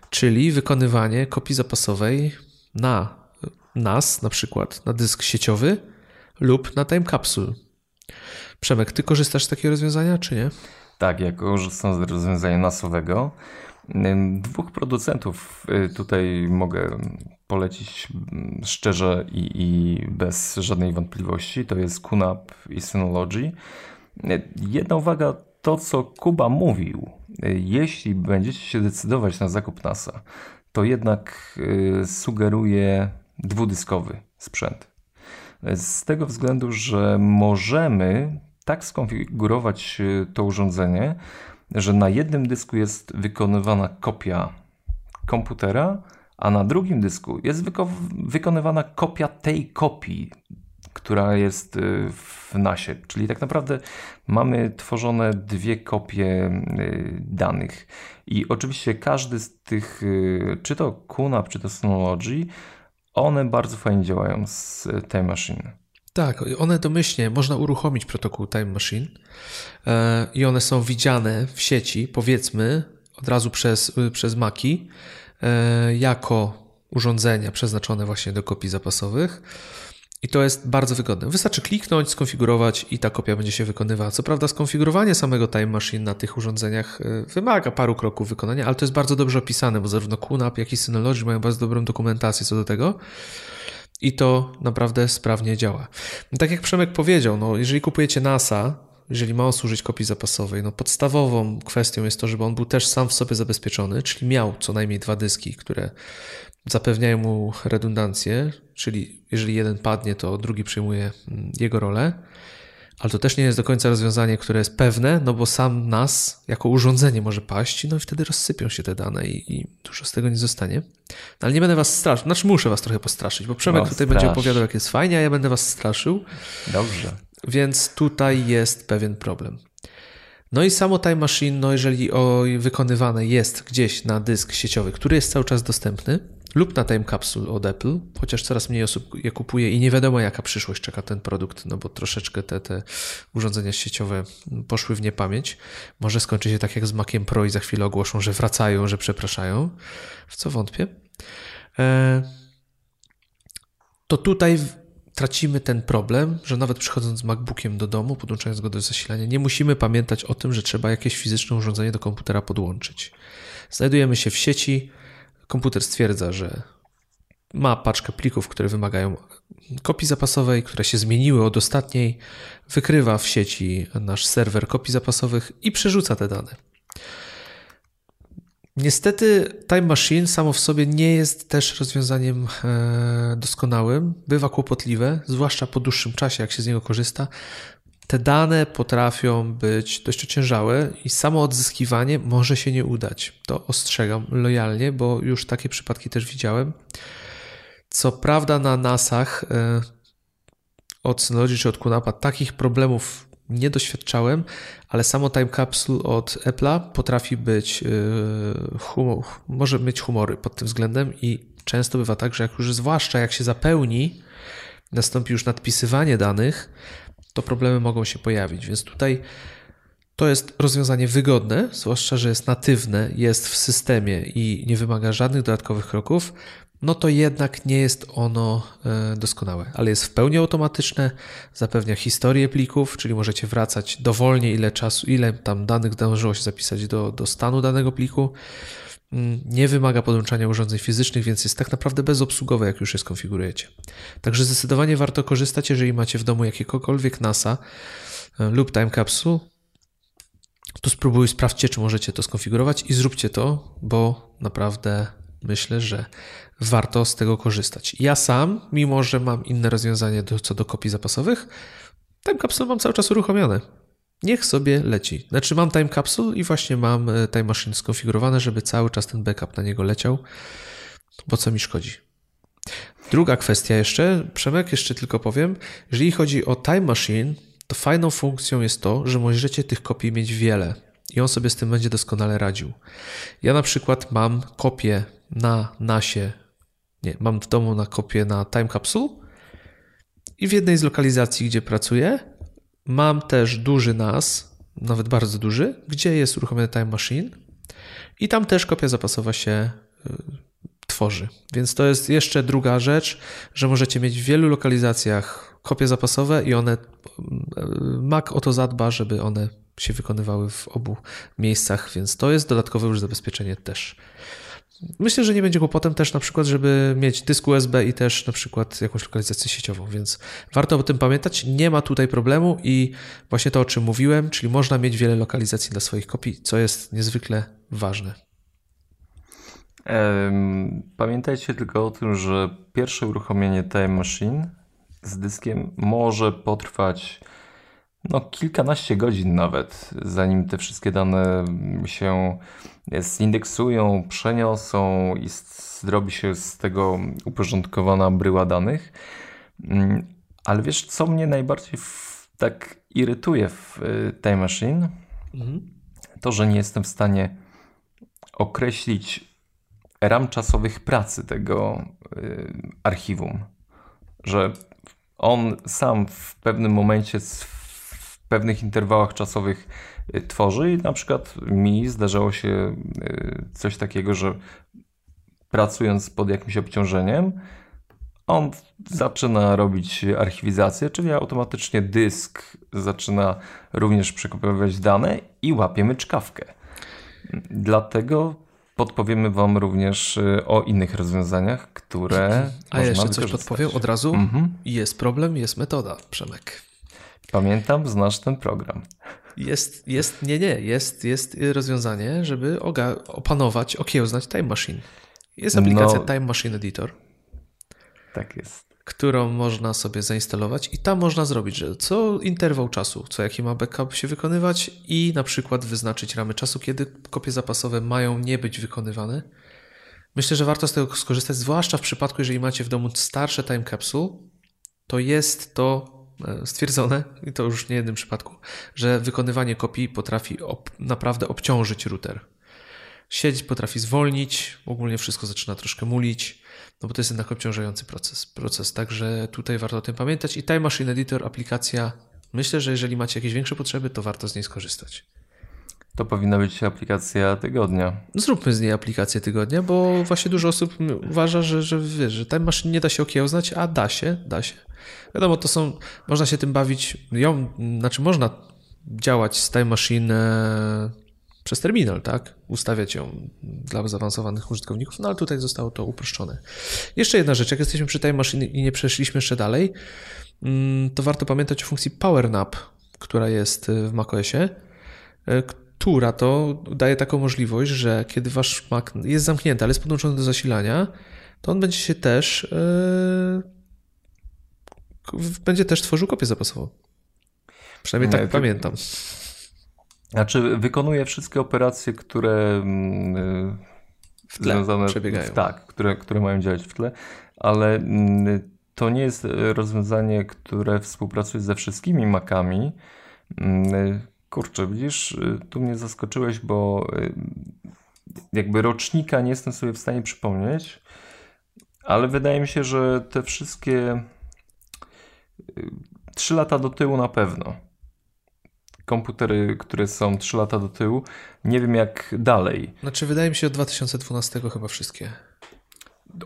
czyli wykonywanie kopii zapasowej na NAS, na przykład na dysk sieciowy lub na time capsule. Przemek, ty korzystasz z takiego rozwiązania, czy nie? Tak, ja korzystam z rozwiązania nasowego. Dwóch producentów y, tutaj mogę polecić szczerze i, i bez żadnej wątpliwości. To jest QNAP i Synology. Jedna uwaga, to co Kuba mówił, jeśli będziecie się decydować na zakup NASA, to jednak y, sugeruje dwudyskowy sprzęt. Z tego względu, że możemy tak skonfigurować to urządzenie, że na jednym dysku jest wykonywana kopia komputera, a na drugim dysku jest wyko wykonywana kopia tej kopii która jest y, w NASie. Czyli tak naprawdę mamy tworzone dwie kopie y, danych. I oczywiście każdy z tych, y, czy to QNAP, czy to Synology, one bardzo fajnie działają z Time Machine. Tak, one domyślnie można uruchomić protokół Time Machine e, i one są widziane w sieci, powiedzmy, od razu przez, przez Maki, e, jako urządzenia przeznaczone właśnie do kopii zapasowych. I to jest bardzo wygodne. Wystarczy kliknąć, skonfigurować i ta kopia będzie się wykonywała. Co prawda, skonfigurowanie samego Time Machine na tych urządzeniach y, wymaga paru kroków wykonania, ale to jest bardzo dobrze opisane, bo zarówno QNAP, jak i Synology mają bardzo dobrą dokumentację co do tego. I to naprawdę sprawnie działa. Tak jak Przemek powiedział, no, jeżeli kupujecie NASA, jeżeli ma on służyć kopii zapasowej, no podstawową kwestią jest to, żeby on był też sam w sobie zabezpieczony, czyli miał co najmniej dwa dyski, które zapewniają mu redundancję, czyli jeżeli jeden padnie, to drugi przejmuje mm, jego rolę. Ale to też nie jest do końca rozwiązanie, które jest pewne, no bo sam nas jako urządzenie może paść, no i wtedy rozsypią się te dane i, i dużo z tego nie zostanie. No, ale nie będę was straszył, znaczy muszę was trochę postraszyć, bo Przemek no, tutaj strasz. będzie opowiadał, jak jest fajnie, a ja będę was straszył. Dobrze. Więc tutaj jest pewien problem. No i samo Time Machine, no jeżeli o, wykonywane jest gdzieś na dysk sieciowy, który jest cały czas dostępny, lub na Time Capsule od Apple, chociaż coraz mniej osób je kupuje i nie wiadomo jaka przyszłość czeka ten produkt, no bo troszeczkę te, te urządzenia sieciowe poszły w niepamięć. Może skończy się tak jak z Maciem Pro i za chwilę ogłoszą, że wracają, że przepraszają, w co wątpię. E, to tutaj tracimy ten problem, że nawet przychodząc z MacBookiem do domu, podłączając go do zasilania, nie musimy pamiętać o tym, że trzeba jakieś fizyczne urządzenie do komputera podłączyć. Znajdujemy się w sieci, komputer stwierdza, że ma paczkę plików, które wymagają kopii zapasowej, które się zmieniły od ostatniej, wykrywa w sieci nasz serwer kopii zapasowych i przerzuca te dane. Niestety Time Machine samo w sobie nie jest też rozwiązaniem e, doskonałym, bywa kłopotliwe, zwłaszcza po dłuższym czasie, jak się z niego korzysta. Te dane potrafią być dość ociężałe i samo odzyskiwanie może się nie udać. To ostrzegam lojalnie, bo już takie przypadki też widziałem. Co prawda na NASach e, od Synology czy od Kunapa takich problemów nie doświadczałem, ale samo Time Capsule od Apple'a potrafi być, e, humor, może mieć humory pod tym względem i często bywa tak, że jak już zwłaszcza jak się zapełni, nastąpi już nadpisywanie danych, to problemy mogą się pojawić. Więc tutaj to jest rozwiązanie wygodne, zwłaszcza, że jest natywne, jest w systemie i nie wymaga żadnych dodatkowych kroków, no to jednak nie jest ono e, doskonałe, ale jest w pełni automatyczne, zapewnia historię plików, czyli możecie wracać dowolnie, ile czasu, ile tam danych zdążyło się zapisać do, do stanu danego pliku. Mm, nie wymaga podłączania urządzeń fizycznych, więc jest tak naprawdę bezobsługowe, jak już je skonfigurujecie. Także zdecydowanie warto korzystać, jeżeli macie w domu jakiegokolwiek NASA e, lub Time Capsule, to spróbuj, sprawdźcie, czy możecie to skonfigurować i zróbcie to, bo naprawdę myślę, że warto z tego korzystać. Ja sam, mimo że mam inne rozwiązanie do, co do kopii zapasowych, Time Capsule mam cały czas uruchomione. Niech sobie leci. Znaczy mam Time Capsule i właśnie mam e, Time Machine skonfigurowane, żeby cały czas ten backup na niego leciał, bo co mi szkodzi. Druga kwestia jeszcze, Przemek, jeszcze tylko powiem, jeżeli chodzi o Time Machine, to fajną funkcją jest to, że możecie tych kopii mieć wiele i on sobie z tym będzie doskonale radził. Ja na przykład mam kopię na NASie, nie, mam w domu na kopię na Time Capsule i w jednej z lokalizacji, gdzie pracuję, Mam też duży NAS, nawet bardzo duży, gdzie jest uruchomiony Time Machine i tam też kopia zapasowa się y, tworzy. Więc to jest jeszcze druga rzecz, że możecie mieć w wielu lokalizacjach kopie zapasowe i one, y, Mac o to zadba, żeby one się wykonywały w obu miejscach, więc to jest dodatkowe już zabezpieczenie też. Myślę, że nie będzie kłopotem też na przykład, żeby mieć dysk USB i też na przykład jakąś lokalizację sieciową, więc warto o tym pamiętać. Nie ma tutaj problemu i właśnie to, o czym mówiłem, czyli można mieć wiele lokalizacji dla swoich kopii, co jest niezwykle ważne. Pamiętajcie tylko o tym, że pierwsze uruchomienie Time Machine z dyskiem może potrwać no, kilkanaście godzin nawet, zanim te wszystkie dane się zindeksują, przeniosą i zrobi się z tego uporządkowana bryła danych. Mm, ale wiesz, co mnie najbardziej w, tak irytuje w y, tej machine? Mhm. To, że nie jestem w stanie określić ram czasowych pracy tego y, archiwum. Że on sam w pewnym momencie pewnych interwałach czasowych y, tworzy i na przykład mi zdarzało się y, coś takiego, że pracując pod jakimś obciążeniem, on zaczyna robić archiwizację, czyli automatycznie dysk zaczyna również przekopiowywać dane i łapiemy czkawkę. Dlatego podpowiemy Wam również y, o innych rozwiązaniach, które. A ja jeszcze coś podpowiem od razu. Mhm. Jest problem, jest metoda, Przemek. Pamiętam, znasz ten program. Jest, jest, nie, nie, jest, jest rozwiązanie, żeby opanować, okiełznać Time Machine. Jest aplikacja no, Time Machine Editor. Tak jest. Którą można sobie zainstalować i tam można zrobić, że co interwał czasu, co jaki ma backup się wykonywać i na przykład wyznaczyć ramy czasu, kiedy kopie zapasowe mają nie być wykonywane. Myślę, że warto z tego skorzystać, zwłaszcza w przypadku, jeżeli macie w domu starsze time capsule, to jest to stwierdzone, i to już w niejednym przypadku, że wykonywanie kopii potrafi naprawdę obciążyć router. Sieć potrafi zwolnić, ogólnie wszystko zaczyna troszkę mulić, no bo to jest jednak obciążający proces. proces. Także tutaj warto o tym pamiętać. I Time Machine Editor, aplikacja, myślę, że jeżeli macie jakieś większe potrzeby, to warto z niej skorzystać. To powinna być aplikacja tygodnia. Zróbmy z niej aplikację tygodnia, bo właśnie dużo osób uważa, że, że wiesz, że Time Machine nie da się okiełznać, a da się, da się. Wiadomo, to są, można się tym bawić, ją, znaczy można działać z Time Machine przez terminal, tak? Ustawiać ją dla zaawansowanych użytkowników, no ale tutaj zostało to uproszczone. Jeszcze jedna rzecz, jak jesteśmy przy tej maszynie i nie przeszliśmy jeszcze dalej, mm, to warto pamiętać o funkcji PowerNap, która jest w macOSie, e, która to daje taką możliwość, że kiedy wasz Mac jest zamknięty, ale jest podłączony do zasilania, to on będzie się też yy, będzie też tworzył kopię zapasową. Przynajmniej tak nie, pamiętam. Znaczy, wykonuje wszystkie operacje, które mm, w tle związane, przebiegają. Tak, które, które mają działać w tle, ale mm, to nie jest rozwiązanie, które współpracuje ze wszystkimi makami. Kurczę, widzisz, tu mnie zaskoczyłeś, bo y, jakby rocznika nie jestem sobie w stanie przypomnieć, ale wydaje mi się, że te wszystkie y, trzy lata do tyłu na pewno komputery, które są 3 lata do tyłu. Nie wiem jak dalej. Znaczy wydaje mi się od 2012 chyba wszystkie.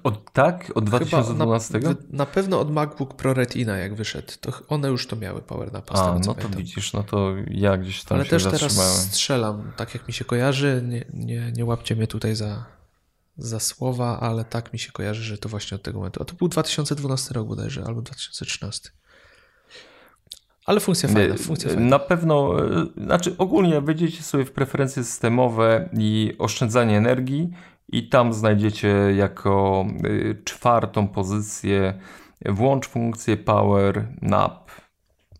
Od, tak? Od 2012? Na, na, pewno od MacBook Pro Retina jak wyszedł. To one już to miały Power na A, no to pamiętam. widzisz, no to ja gdzieś tam Ale się też teraz strzelam, tak jak mi się kojarzy. Nie, nie, nie łapcie mnie tutaj za, za słowa, ale tak mi się kojarzy, że to właśnie od tego momentu. A to był 2012 rok bodajże, albo 2013. Ale funkcja fajna, funkcja fajna. Na pewno, e, znaczy ogólnie wejdziecie sobie w preferencje systemowe i oszczędzanie energii i tam znajdziecie jako e, czwartą pozycję włącz funkcję Power Nap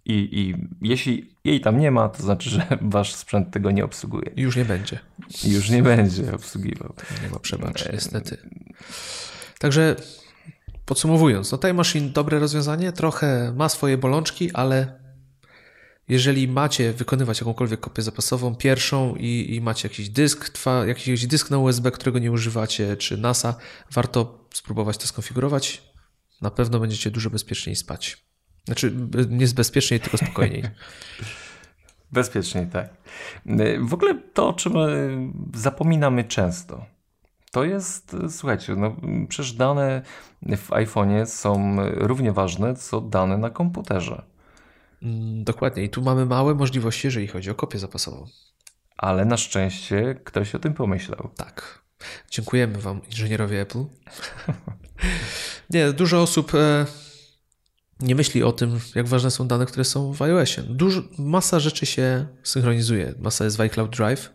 i, i jeśli jej tam nie ma, to znaczy, że [laughs] wasz sprzęt tego nie obsługuje. Już nie będzie. Już nie będzie obsługiwał. Nie ma przebacz, e, niestety. Także podsumowując, no Time Machine dobre rozwiązanie, trochę ma swoje bolączki, ale jeżeli macie wykonywać jakąkolwiek kopię zapasową, pierwszą i, i macie jakiś dysk, trwa, jakiś dysk na USB, którego nie używacie, czy NASA, warto spróbować to skonfigurować. Na pewno będziecie dużo bezpieczniej spać. Znaczy, nie bezpieczniej, tylko spokojniej. [laughs] Bezpieczniej, tak. W ogóle to, o czym zapominamy często, to jest, słuchajcie, no, przecież dane w iPhone'ie są równie ważne, co dane na komputerze. Mm, dokładnie. I tu mamy małe możliwości, jeżeli chodzi o kopię zapasową. Ale na szczęście ktoś o tym pomyślał. Tak. Dziękujemy Wam, inżynierowie Apple. [laughs] nie, dużo osób e, nie myśli o tym, jak ważne są dane, które są w iOSie. Dużo, masa rzeczy się synchronizuje. Masa jest w iCloud Drive,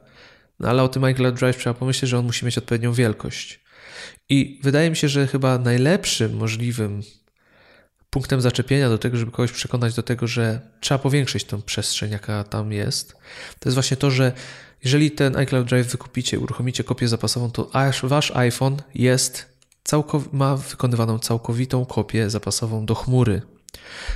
no ale o tym iCloud Drive trzeba pomyśleć, że on musi mieć odpowiednią wielkość. I wydaje mi się, że chyba najlepszym możliwym punktem zaczepienia do tego, żeby kogoś przekonać do tego, że trzeba powiększyć tę przestrzeń, jaka tam jest, to jest właśnie to, że jeżeli ten iCloud Drive wykupicie, uruchomicie kopię zapasową, to wasz iPhone jest ma wykonywaną całkowitą kopię zapasową do chmury.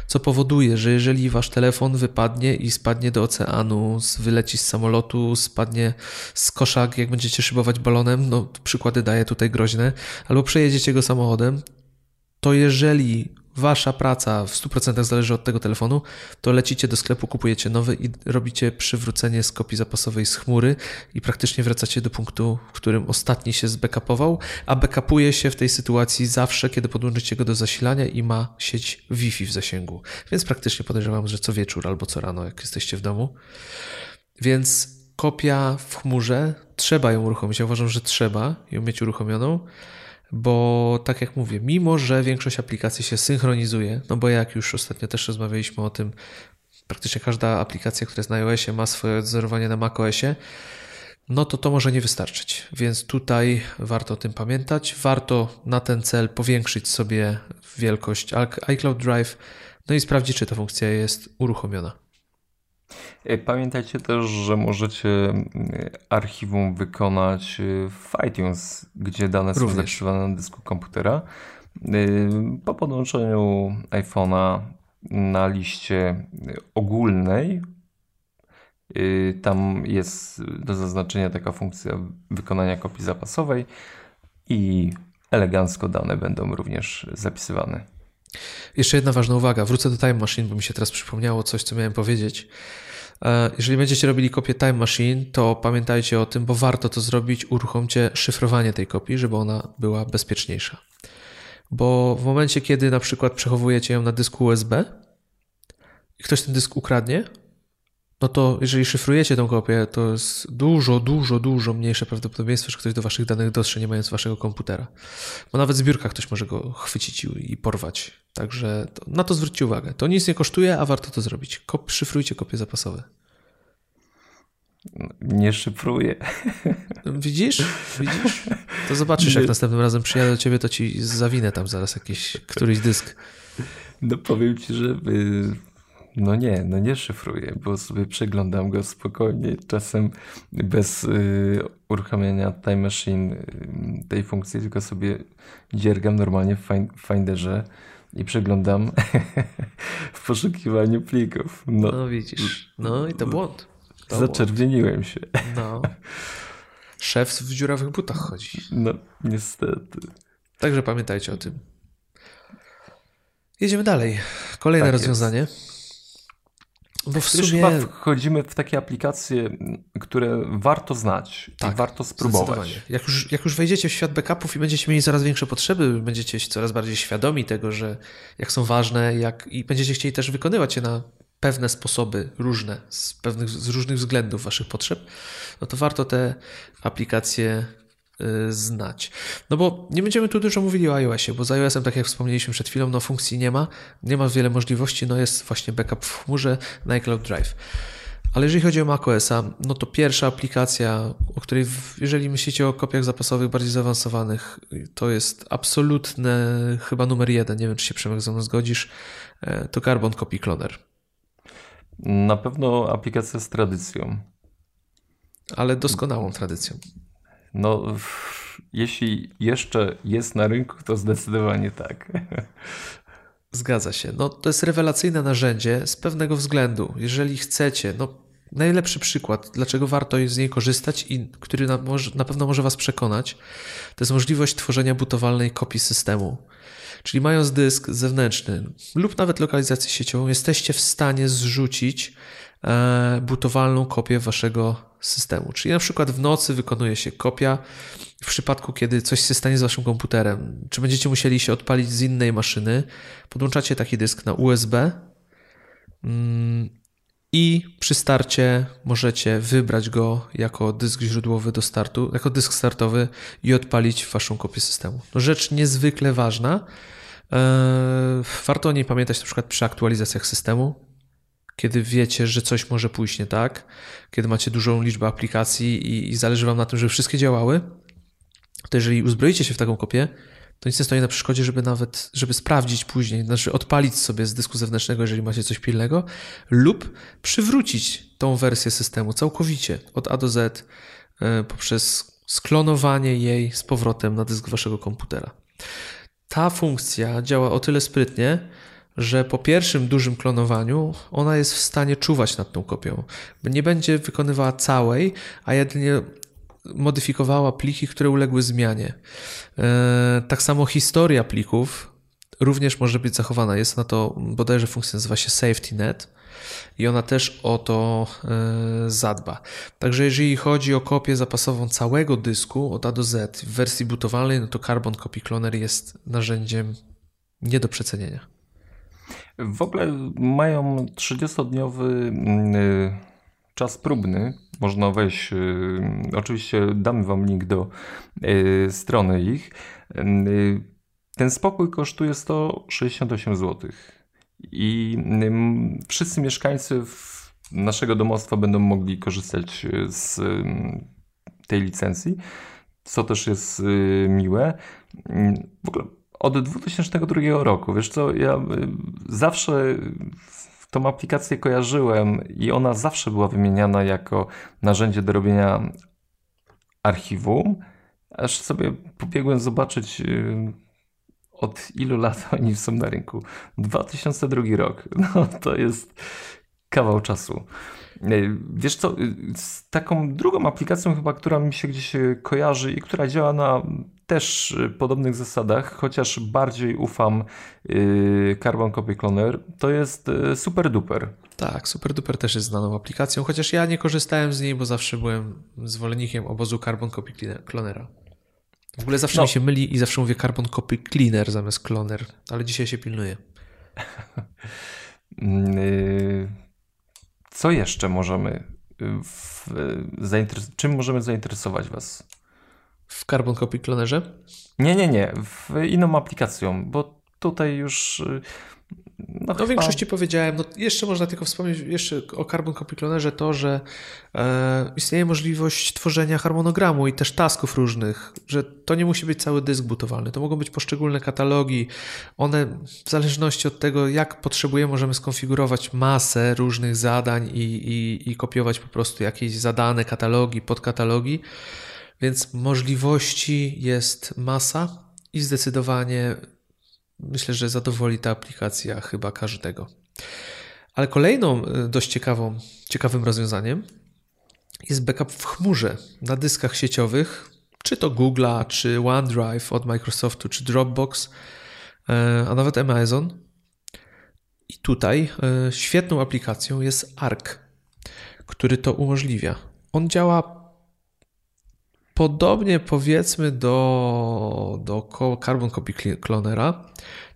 Co powoduje, że jeżeli wasz telefon wypadnie i spadnie do oceanu, wyleci z samolotu, spadnie z koszak, jak będziecie szybować balonem, no przykłady daję tutaj groźne, albo przejedziecie go samochodem, to jeżeli wasza praca w 100% zależy od tego telefonu, to lecicie do sklepu, kupujecie nowy i robicie przywrócenie z kopii zapasowej z chmury i praktycznie wracacie do punktu, w którym ostatni się zbackupował, a backupuje się w tej sytuacji zawsze, kiedy podłączycie go do zasilania i ma sieć Wi-Fi w zasięgu. Więc praktycznie podejrzewam, że co wieczór albo co rano, jak jesteście w domu. Więc kopia w chmurze, trzeba ją uruchomić. Ja uważam, że trzeba ją mieć uruchomioną bo tak jak mówię, mimo że większość aplikacji się synchronizuje, no bo jak już ostatnio też rozmawialiśmy o tym, praktycznie każda aplikacja, która jest na iOSie ma swoje odzorowanie na macOSie, no to to może nie wystarczyć. Więc tutaj warto o tym pamiętać. Warto na ten cel powiększyć sobie wielkość iCloud Drive, no i sprawdzić, czy ta funkcja jest uruchomiona. E, pamiętajcie też, że możecie e, archiwum wykonać e, w iTunes, gdzie dane Również. są zapisywane na dysku komputera. Po podłączeniu iPhone'a na liście ogólnej tam jest do zaznaczenia taka funkcja wykonania kopii zapasowej i elegancko dane będą również zapisywane. Jeszcze jedna ważna uwaga. Wrócę do Time Machine, bo mi się teraz przypomniało coś, co miałem powiedzieć. E, jeżeli będziecie robili kopię Time Machine, to pamiętajcie o tym, bo warto to zrobić. Uruchomcie szyfrowanie tej kopii, żeby ona była bezpieczniejsza. Bo w momencie, kiedy na przykład przechowujecie ją na dysku USB i ktoś ten dysk ukradnie, no to jeżeli szyfrujecie tą kopię, to jest dużo, dużo, dużo mniejsze prawdopodobieństwo, że ktoś do waszych danych dotrze, nie mając waszego komputera. Bo nawet zbiórka ktoś może go chwycić i porwać. Także to, na to zwróćcie uwagę. To nic nie kosztuje, a warto to zrobić. Kop, szyfrujcie kopie zapasowe. Nie szyfruję. Widzisz? Widzisz? To zobaczysz, jak następnym razem przyjadę do ciebie, to ci zawinę tam zaraz jakiś któryś dysk. No powiem ci, że y, no nie, no nie szyfruję, bo sobie przeglądam go spokojnie, czasem bez y, uruchamiania Time Machine y, tej funkcji, tylko sobie dziergam normalnie w Finderze i przeglądam [laughs] w poszukiwaniu plików. No, no widzisz, no i to błąd. To zaczerwieniłem błąd. się. No. [laughs] Szef w dziurawych butach chodzi. No, niestety. Także pamiętajcie o tym. Jedziemy dalej. Kolejne tak rozwiązanie. Jest. Bo w sumie... chyba wchodzimy w takie aplikacje, które warto znać tak, warto spróbować. Jak już, jak już wejdziecie w świat backupów i będziecie mieli coraz większe potrzeby, będziecie coraz bardziej świadomi tego, że jak są ważne jak, i będziecie chcieli też wykonywać je na pewne sposoby różne, z, pewnych, z różnych względów waszych potrzeb, no to warto te aplikacje znać. No bo nie będziemy tu dużo mówili o iOSie, bo z iOSem, tak jak wspomnieliśmy przed chwilą, no funkcji nie ma, nie ma wiele możliwości, no jest właśnie backup w chmurze na iCloud Drive. Ale jeżeli chodzi o macOSa, no to pierwsza aplikacja, o której jeżeli myślicie o kopiach zapasowych bardziej zaawansowanych, to jest absolutne chyba numer jeden, nie wiem czy się Przemek ze mną zgodzisz, e, to Carbon Copy Cloner. Na pewno aplikacja z tradycją. Ale doskonałą tradycją. No, jeśli jeszcze jest na rynku, to zdecydowanie tak. Zgadza się. No, to jest rewelacyjne narzędzie z pewnego względu. Jeżeli chcecie, no, najlepszy przykład, dlaczego warto z niej korzystać i który na, na pewno może Was przekonać, to jest możliwość tworzenia butowalnej kopii systemu. Czyli mając dysk zewnętrzny lub nawet lokalizację sieciową, jesteście w stanie zrzucić butowalną kopię Waszego systemu. Czyli na przykład w nocy wykonuje się kopia w przypadku, kiedy coś się stanie z waszym komputerem. Czy będziecie musieli się odpalić z innej maszyny, podłączacie taki dysk na USB mm, i przy starcie możecie wybrać go jako dysk źródłowy do startu, jako dysk startowy i odpalić waszą kopię systemu. No rzecz niezwykle ważna. E, warto o niej pamiętać na przykład przy aktualizacjach systemu, kiedy wiecie, że coś może pójść nie tak, kiedy macie dużą liczbę aplikacji i, i zależy Wam na tym, żeby wszystkie działały, to jeżeli uzbroicie się w taką kopię, to nic nie stoi na przeszkodzie, żeby nawet, żeby sprawdzić później, znaczy odpalić sobie z dysku zewnętrznego, jeżeli macie coś pilnego, lub przywrócić tą wersję systemu całkowicie od A do Z e, poprzez sklonowanie jej z powrotem na dysk waszego komputera. Ta funkcja działa o tyle sprytnie, że po pierwszym dużym klonowaniu ona jest w stanie czuwać nad tą kopią. Nie będzie wykonywała całej, a jedynie modyfikowała pliki, które uległy zmianie. E, tak samo historia plików również może być zachowana. Jest na to bodajże funkcja nazywa się Safety Net i ona też o to e, zadba. Także jeżeli chodzi o kopię zapasową całego dysku od A do Z w wersji bootowalnej, no to Carbon Copy Cloner jest narzędziem nie do przecenienia. W ogóle mają 30-dniowy mm, y, czas próbny. Można wejść. Y, oczywiście damy Wam link do y, strony ich. Ten spokój kosztuje 168 zł. I wszyscy mieszkańcy naszego domostwa będą mogli korzystać z tej licencji, co też jest miłe. W ogóle od 2002 roku. Wiesz co, ja y, zawsze tą aplikację kojarzyłem i ona zawsze była wymieniana jako narzędzie do robienia archiwum, aż sobie pobiegłem zobaczyć y, od ilu lat [laughs] oni są na rynku. 2002 rok. [laughs] No to jest kawał czasu. Y, wiesz co, z taką drugą aplikacją chyba, która mi się gdzieś kojarzy i która działa na też y, podobnych zasadach, chociaż bardziej ufam yy, Carbon Copy Cloner, to jest yy, Super Duper. Tak, Super Duper też jest znaną aplikacją, chociaż ja nie korzystałem z niej, bo zawsze byłem zwolennikiem obozu Carbon Copy Clonera. W ogóle zawsze no. mi się myli i zawsze mówię Carbon Copy Cleaner zamiast Cloner, ale dzisiaj się pilnuję. [laughs] Y, co jeszcze możemy w, czym możemy zainteresować Was? W Carbon Copy Clonerze? Nie, nie, nie. W inną aplikacją, bo tutaj już. Y, no, no w większości powiedziałem, no jeszcze można tylko wspomnieć jeszcze o Carbon Copy Clonerze to, że e, istnieje możliwość tworzenia harmonogramu i też tasków różnych, że to nie musi być cały dysk butowalny, to mogą być poszczególne katalogi. One w zależności od tego, jak potrzebujemy, możemy skonfigurować masę różnych zadań i, i, i kopiować po prostu jakieś zadane katalogi, podkatalogi. Więc możliwości jest masa i zdecydowanie myślę, że zadowoli ta aplikacja chyba każdego. Ale kolejną y, dość ciekawą, ciekawym rozwiązaniem jest backup w chmurze na dyskach sieciowych, czy to Google'a, czy OneDrive od Microsoftu, czy Dropbox, y, a nawet Amazon. I tutaj y, świetną aplikacją jest Arc, który to umożliwia. On działa podobnie powiedzmy do, do Carbon Copy Clonera,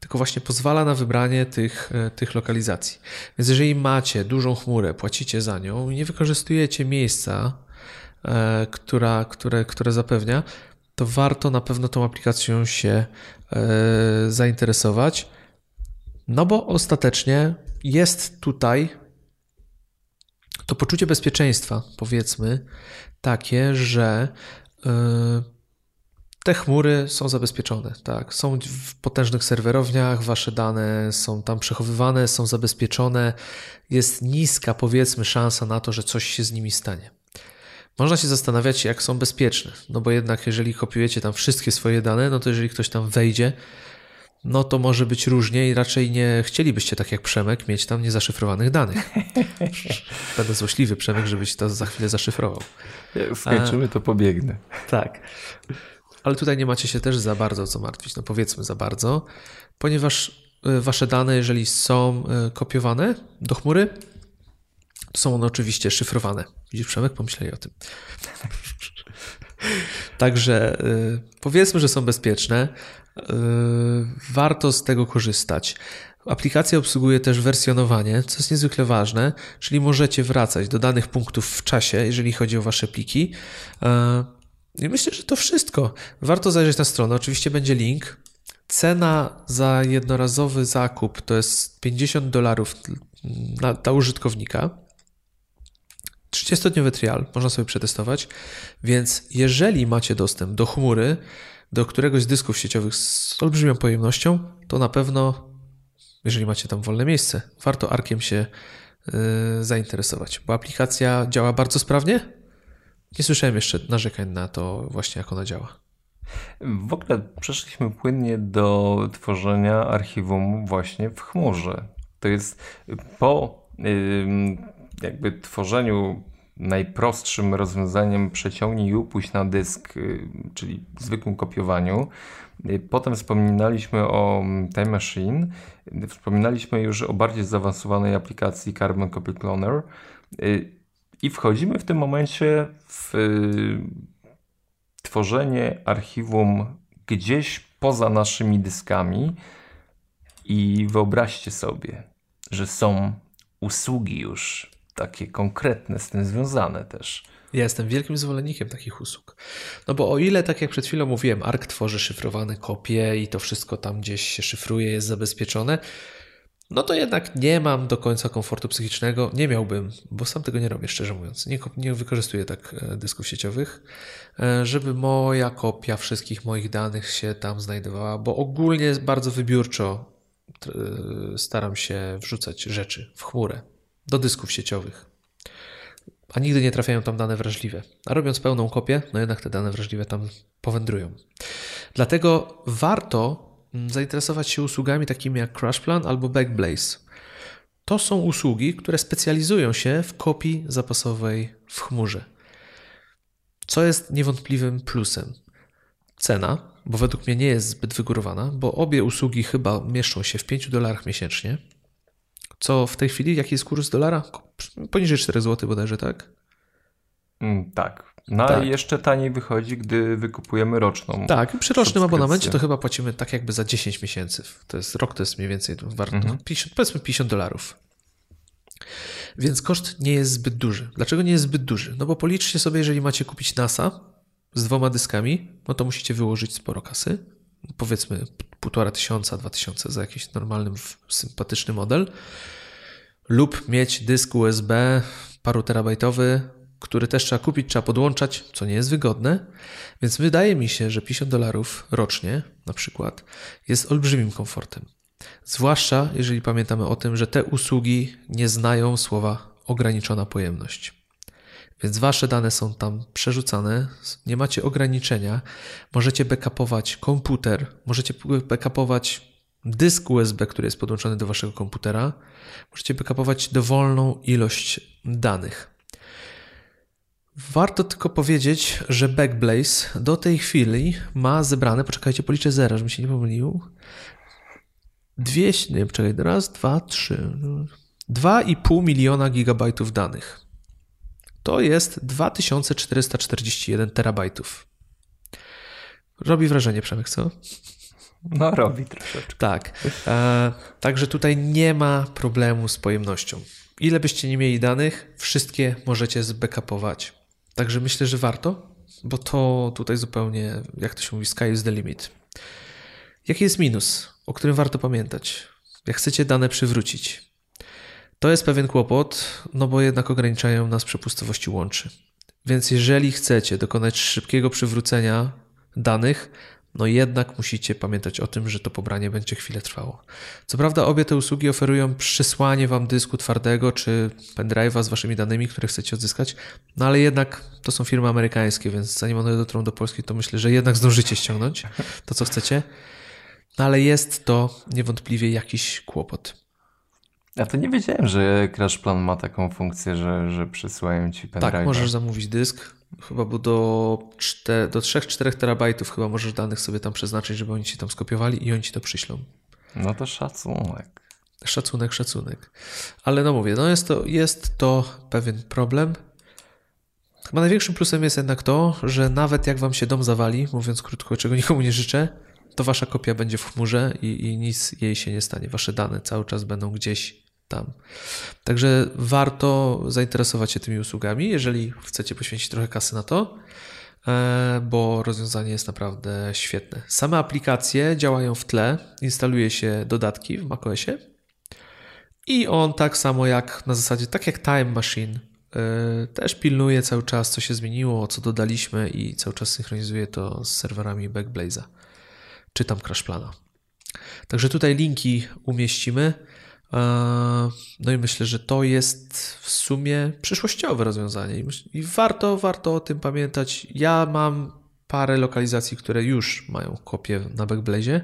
tylko właśnie pozwala na wybranie tych, e, tych lokalizacji. Więc jeżeli macie dużą chmurę, płacicie za nią i nie wykorzystujecie miejsca, e, która, które, które zapewnia, to warto na pewno tą aplikacją się e, zainteresować. No bo ostatecznie jest tutaj to poczucie bezpieczeństwa, powiedzmy, takie, że te chmury są zabezpieczone, tak. Są w potężnych serwerowniach, wasze dane są tam przechowywane, są zabezpieczone. Jest niska, powiedzmy, szansa na to, że coś się z nimi stanie. Można się zastanawiać, jak są bezpieczne, no bo jednak, jeżeli kopiujecie tam wszystkie swoje dane, no to jeżeli ktoś tam wejdzie, no to może być różnie i raczej nie chcielibyście, tak jak Przemek, mieć tam niezaszyfrowanych danych. [laughs] Będę złośliwy, Przemek, żebyś to za chwilę zaszyfrował. Jak skończymy, to pobiegnę. Tak. Ale tutaj nie macie się też za bardzo co martwić, no powiedzmy za bardzo, ponieważ e, wasze dane, jeżeli są e, kopiowane do chmury, to są one oczywiście szyfrowane. Widzisz, Przemek, pomyśleli o tym. [laughs] Także e, powiedzmy, że są bezpieczne. Warto z tego korzystać. Aplikacja obsługuje też wersjonowanie, co jest niezwykle ważne, czyli możecie wracać do danych punktów w czasie, jeżeli chodzi o Wasze pliki. E, I myślę, że to wszystko. Warto zajrzeć na stronę, oczywiście będzie link. Cena za jednorazowy zakup to jest 50 dolarów dla użytkownika. 30-dniowy trial, można sobie przetestować, więc jeżeli macie dostęp do chmury, do któregoś z dysków sieciowych z olbrzymią pojemnością, to na pewno jeżeli macie tam wolne miejsce, warto Arkiem się yy, zainteresować, bo aplikacja działa bardzo sprawnie. Nie słyszałem jeszcze narzekań na to właśnie, jak ona działa. W ogóle przeszliśmy płynnie do tworzenia archiwum właśnie w chmurze. To jest po yy, jakby tworzeniu najprostszym rozwiązaniem przeciągnij i upuść na dysk, y, czyli zwykłym kopiowaniu. Y, potem wspominaliśmy o Time Machine, wspominaliśmy już o bardziej zaawansowanej aplikacji Carbon Copy Cloner. I wchodzimy w tym momencie w tworzenie archiwum gdzieś poza naszymi dyskami. I wyobraźcie sobie, że są usługi już takie konkretne z tym związane też. Ja jestem wielkim zwolennikiem takich usług. No bo o ile, tak jak przed chwilą mówiłem, ARK tworzy szyfrowane kopie i to wszystko tam gdzieś się szyfruje, jest zabezpieczone, no to jednak nie mam do końca komfortu psychicznego. Nie miałbym, bo sam tego nie robię, szczerze mówiąc. Nie, nie wykorzystuję tak e, dysków sieciowych, e, żeby moja kopia wszystkich moich danych się tam znajdowała, bo ogólnie bardzo wybiórczo e, staram się wrzucać rzeczy w chmurę do dysków sieciowych. A nigdy nie trafiają tam dane wrażliwe. A robiąc pełną kopię, no jednak te dane wrażliwe tam powędrują. Dlatego warto Mm, zainteresować się usługami takimi jak CrashPlan albo Backblaze. To są usługi, które specjalizują się w kopii zapasowej w chmurze. Co jest niewątpliwym plusem? Cena, bo według mnie nie jest zbyt wygórowana, bo obie usługi chyba mieszczą się w 5 dolarach miesięcznie. Co w tej chwili, jaki jest kurs dolara? Poniżej 4 zł bodajże, tak? Mm, tak, no tak. i jeszcze taniej wychodzi, gdy wykupujemy roczną. Tak, przy rocznym abonamencie to chyba płacimy tak jakby za 10 miesięcy. To jest rok, to jest mniej więcej warto, mhm. 50, powiedzmy 50 dolarów. Więc koszt nie jest zbyt duży. Dlaczego nie jest zbyt duży? No bo policzcie sobie, jeżeli macie kupić NASA z dwoma dyskami, no to musicie wyłożyć sporo kasy. Powiedzmy półtora tysiąca, dwa tysiące za jakiś normalny, sympatyczny model. Lub mieć dysk USB paru terabajtowy który też trzeba kupić, trzeba podłączać, co nie jest wygodne. Więc wydaje mi się, że 50 dolarów rocznie na przykład jest olbrzymim komfortem. Zwłaszcza jeżeli pamiętamy o tym, że te usługi nie znają słowa ograniczona pojemność. Więc wasze dane są tam przerzucane, nie macie ograniczenia. Możecie backupować komputer, możecie backupować dysk USB, który jest podłączony do waszego komputera. Możecie backupować dowolną ilość danych. Warto tylko powiedzieć, że Backblaze do tej chwili ma zebrane, poczekajcie, policzę zera, żebym się nie pomylił. 200, nie, poczekaj, raz, dwa, trzy. 2,5 miliona gigabajtów danych. To jest 2441 terabajtów. Robi wrażenie, Przemek, co? No, robi troszeczkę. Tak. E, także tutaj nie ma problemu z pojemnością. Ile byście nie mieli danych, wszystkie możecie zbackupować. Także myślę, że warto, bo to tutaj zupełnie, jak to się mówi, sky is the limit. Jaki jest minus, o którym warto pamiętać? Jak chcecie dane przywrócić? To jest pewien kłopot, no bo jednak ograniczają nas przepustowości łączy. Więc jeżeli chcecie dokonać szybkiego przywrócenia danych, no jednak musicie pamiętać o tym, że to pobranie będzie chwilę trwało. Co prawda obie te usługi oferują przysłanie wam dysku twardego czy pendrive'a z waszymi danymi, które chcecie odzyskać, no ale jednak to są firmy amerykańskie, więc zanim one dotrą do Polski, to myślę, że jednak zdążycie ściągnąć to, co chcecie. No ale jest to niewątpliwie jakiś kłopot. Ja to nie wiedziałem, że CrashPlan ma taką funkcję, że, że przysyłają ci pendrive. Tak, możesz zamówić dysk, chyba bo do, do 3-4 terabajtów chyba możesz danych sobie tam przeznaczyć, żeby oni ci tam skopiowali i oni ci to przyślą. No to szacunek. Szacunek, szacunek. Ale no mówię, no jest to, jest to pewien problem. Chyba największym plusem jest jednak to, że nawet jak wam się dom zawali, mówiąc krótko, czego nikomu nie życzę, to wasza kopia będzie w chmurze i, i nic jej się nie stanie. Wasze dane cały czas będą gdzieś tam. Także warto zainteresować się tymi usługami, jeżeli chcecie poświęcić trochę kasy na to, e, bo rozwiązanie jest naprawdę świetne. Same aplikacje działają w tle, instaluje się dodatki w macOSie i on tak samo jak na zasadzie, tak jak Time Machine, e, też pilnuje cały czas, co się zmieniło, co dodaliśmy i cały czas synchronizuje to z serwerami Backblaze'a, czy tam CrashPlana. Także tutaj linki umieścimy. No i myślę, że to jest w sumie przyszłościowe rozwiązanie i warto, warto o tym pamiętać. Ja mam parę lokalizacji, które już mają kopię na Backblaze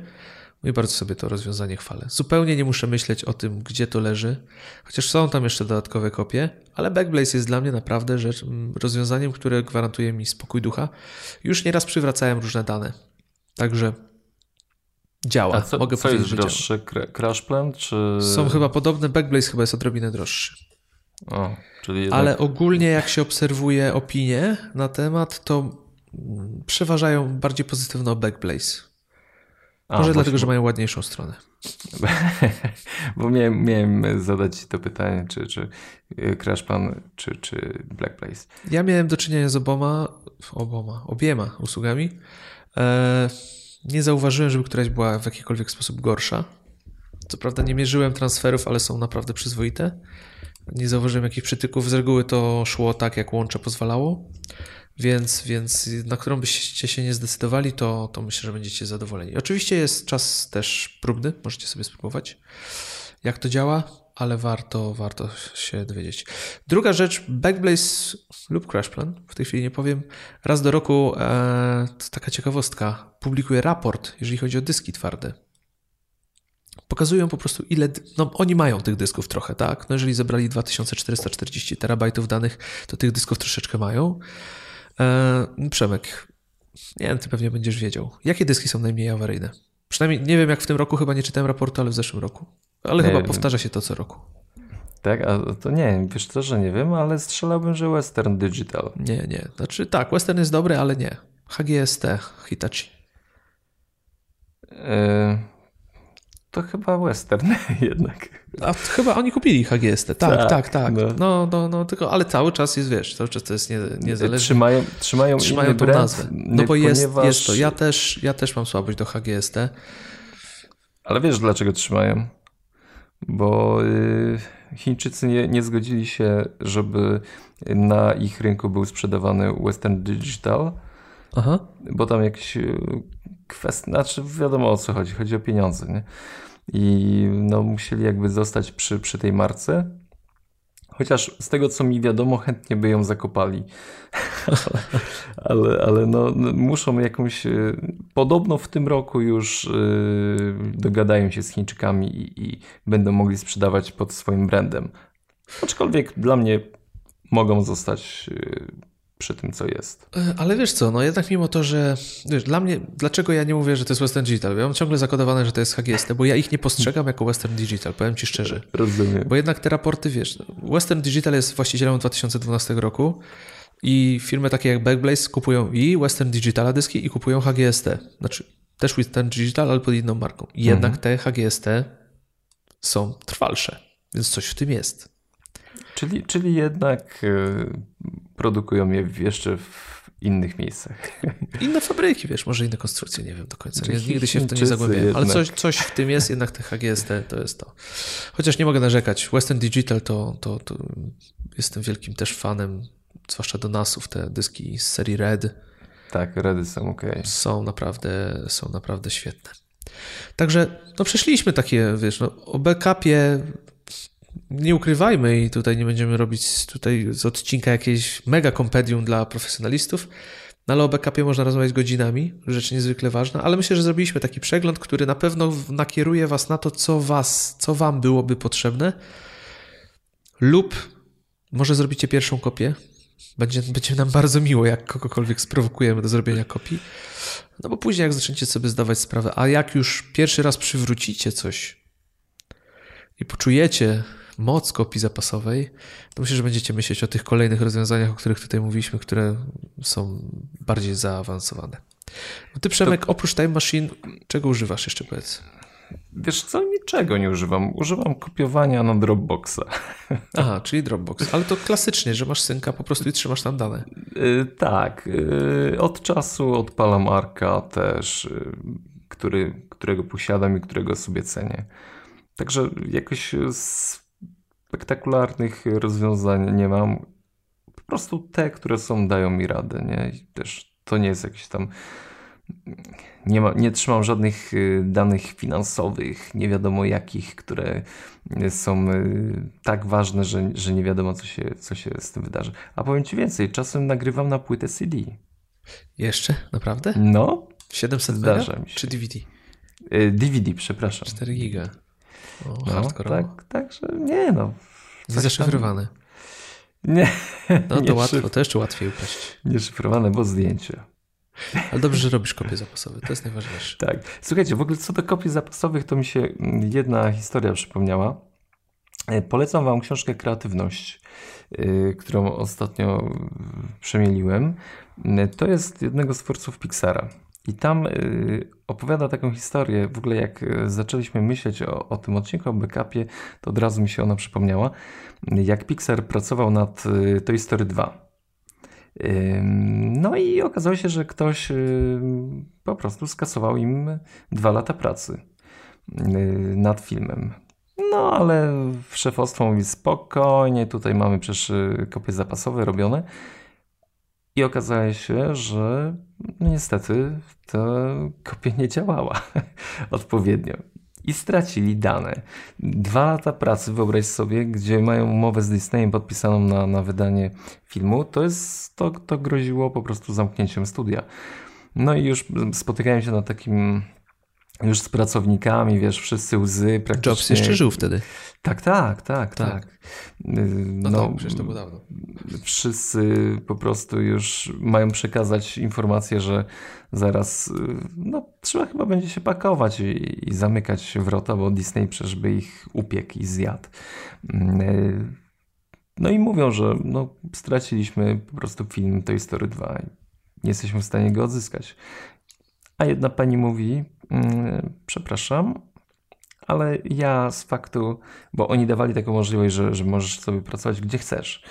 i bardzo sobie to rozwiązanie chwalę. Zupełnie nie muszę myśleć o tym, gdzie to leży, chociaż są tam jeszcze dodatkowe kopie, ale Backblaze jest dla mnie naprawdę rzecz, rozwiązaniem, które gwarantuje mi spokój ducha. Już nieraz przywracałem różne dane. Także działa. A co, Mogę co powiedzieć, jest droższy? Crash Plan czy... Są chyba podobne, Backblaze chyba jest odrobinę droższy. O, czyli jednak... Ale ogólnie jak się obserwuje opinie na temat, to przeważają bardziej pozytywno Backblaze. A, Może dlatego, że mają ładniejszą stronę. [laughs] bo miałem, miałem zadać to pytanie, czy, czy Crash Plan, czy, czy Blackblaze. Ja miałem do czynienia z oboma, oboma, obiema usługami. E, nie zauważyłem, żeby któraś była w jakikolwiek sposób gorsza. Co prawda nie mierzyłem transferów, ale są naprawdę przyzwoite. Nie zauważyłem jakichś przytyków. Z reguły to szło tak, jak łącze pozwalało. Więc, więc na którą byście się nie zdecydowali, to, to myślę, że będziecie zadowoleni. Oczywiście jest czas też próbny, możecie sobie spróbować, jak to działa, ale warto, warto się dowiedzieć. Druga rzecz, Backblaze lub Crashplan, w tej chwili nie powiem, raz do roku, e, to taka ciekawostka, publikuje raport, jeżeli chodzi o dyski twarde. Pokazują po prostu ile, no oni mają tych dysków trochę, tak? No jeżeli zebrali 2440 terabajtów danych, to tych dysków troszeczkę mają. E, Przemek, nie wiem, ty pewnie będziesz wiedział. Jakie dyski są najmniej awaryjne? Przynajmniej nie wiem jak w tym roku, chyba nie czytałem raportu, ale w zeszłym roku. Ale nie chyba wiem. powtarza się to co roku. Tak, a to nie, wiesz to, że nie wiem, ale strzelałbym, że Western Digital. Nie, nie. Znaczy tak, Western jest dobry, ale nie. HGST, Hitachi. Yy, to chyba Western [laughs] jednak. A chyba oni kupili HGST, tak, tak, tak. tak. No. no. No, no, tylko, ale cały czas jest, wiesz, cały czas to jest nie, niezależne. Trzymają, trzymają, trzymają tą brand, nazwę. No bo jest, ponieważ... jest to. Ja też, ja też mam słabość do HGST. Ale wiesz dlaczego trzymają? Bo y, Chińczycy nie, nie zgodzili się, żeby na ich rynku był sprzedawany Western Digital, Aha. bo tam jakieś y, kwestie, znaczy wiadomo o co chodzi, chodzi o pieniądze, nie? I no, musieli jakby zostać przy, przy tej marce. Chociaż z tego co mi wiadomo, chętnie by ją zakopali. [laughs] ale ale no, muszą jakąś. E, podobno w tym roku już yy, dogadają się z Chińczykami i, i będą mogli sprzedawać pod swoim brandem. Aczkolwiek dla mnie mogą zostać yy, przy tym, co jest. E, ale wiesz co, no jednak mimo to, że wiesz, dla mnie, dlaczego ja nie mówię, że to jest Western Digital? Ja mam ciągle zakodowane, że to jest HGST, bo ja ich nie postrzegam jako Western Digital, powiem ci szczerze. Rozumiem. Bo jednak te raporty, wiesz, Western Digital jest właścicielem 2012 roku i firmy takie jak Backblaze kupują i Western Digital dyski i kupują HGST. Znaczy też Western Digital, ale pod inną marką. Jednak mhm. te HGST są trwalsze, więc coś w tym jest. Czyli, czyli jednak y, produkują je jeszcze w innych miejscach. [laughs] Inne fabryki, wiesz, może inne konstrukcje, nie wiem do końca. Nie, nigdy się w to nie zagłębiałem, ale coś, coś w tym jest, jednak te HGST to jest to. Chociaż nie mogę narzekać. Western Digital to, to, to jestem wielkim też fanem, zwłaszcza do NASów, te dyski z serii Red. Tak, Redy są ok. Są naprawdę, są naprawdę świetne. Także no przeszliśmy takie, wiesz, no, o backupie nie ukrywajmy i tutaj nie będziemy robić tutaj z odcinka jakieś mega kompedium dla profesjonalistów, no ale o backupie można rozmawiać godzinami, rzecz niezwykle ważna, ale myślę, że zrobiliśmy taki przegląd, który na pewno nakieruje Was na to, co Was, co Wam byłoby potrzebne lub może zrobicie pierwszą kopię. Będzie, będzie nam bardzo miło, jak kogokolwiek sprowokujemy do zrobienia kopii. No bo później, jak zaczniecie sobie zdawać sprawę, a jak już pierwszy raz przywrócicie coś i poczujecie, moc kopii zapasowej, to myślę, że będziecie myśleć o tych kolejnych rozwiązaniach, o których tutaj mówiliśmy, które są bardziej zaawansowane. No ty, Przemek, to... oprócz Time Machine, czego używasz jeszcze powiedz? Wiesz co, niczego nie używam. Używam kopiowania na Dropboxa. [laughs] Aha, czyli Dropbox. Ale to klasycznie, że masz synka po prostu i trzymasz tam dane. Yy, tak. Yy, od czasu odpalam Arka też, yy, który, którego posiadam i którego sobie cenię. Także jakoś spektakularnych rozwiązań nie mam. Po prostu te, które są, dają mi radę, nie? I też to nie jest jakieś tam. Nie, ma, nie trzymam żadnych y, danych finansowych, nie wiadomo jakich, które są y, tak ważne, że, że nie wiadomo, co się, co się z tym wydarzy. A powiem Ci więcej, czasem nagrywam na płytę CD. Jeszcze? Naprawdę? No. 700 Zdarza mi się. Czy DVD? DVD, y, przepraszam. 4 giga. O, no, tak, także nie no. Zaszyfrowany. Nie. No to [laughs] nie łatwo, szyf... to jeszcze łatwiej upaść. Nieszyfrowane, bo zdjęcia. Ale dobrze, że robisz kopie zapasowe, to jest najważniejsze. [laughs] Tak. Słuchajcie, w ogóle co do kopii zapasowych, to mi się jedna historia przypomniała. E, polecam Wam książkę Kreatywność, e, którą ostatnio przemieliłem. E, to jest jednego z twórców Pixara. I tam opowiada taką historię, w ogóle jak zaczęliśmy myśleć o, o tym odcinku, o backupie, to od razu mi się ona przypomniała, jak Pixar pracował nad Toy Story 2. No i okazało się, że ktoś po prostu skasował im dwa lata pracy nad filmem. No ale szefostwo mówi spokojnie, tutaj mamy przecież y, kopie zapasowe robione. I okazało się, że niestety ta kopia nie działała [laughs] odpowiednio. I stracili dane. Dwa lata pracy, wyobraź sobie, gdzie mają umowę z Disneyem podpisaną na, na wydanie filmu, to, jest, to, to groziło po prostu zamknięciem studia. No i już spotykałem się na takim już z pracownikami, wiesz, wszyscy łzy praktycznie. Jobs jeszcze żył wtedy. Tak, tak, tak, tak. tak. No, no tak, przecież to było dawno. Wszyscy po prostu już mają przekazać informację, że zaraz no, trzeba chyba będzie się pakować i, i zamykać wrota, bo Disney przecież by ich upiekł i zjadł. No i mówią, że no, straciliśmy po prostu film Toy Story 2 i nie jesteśmy w stanie go odzyskać. A jedna pani mówi, przepraszam, ale ja z faktu, bo oni dawali taką możliwość, że, że możesz sobie pracować gdzie chcesz,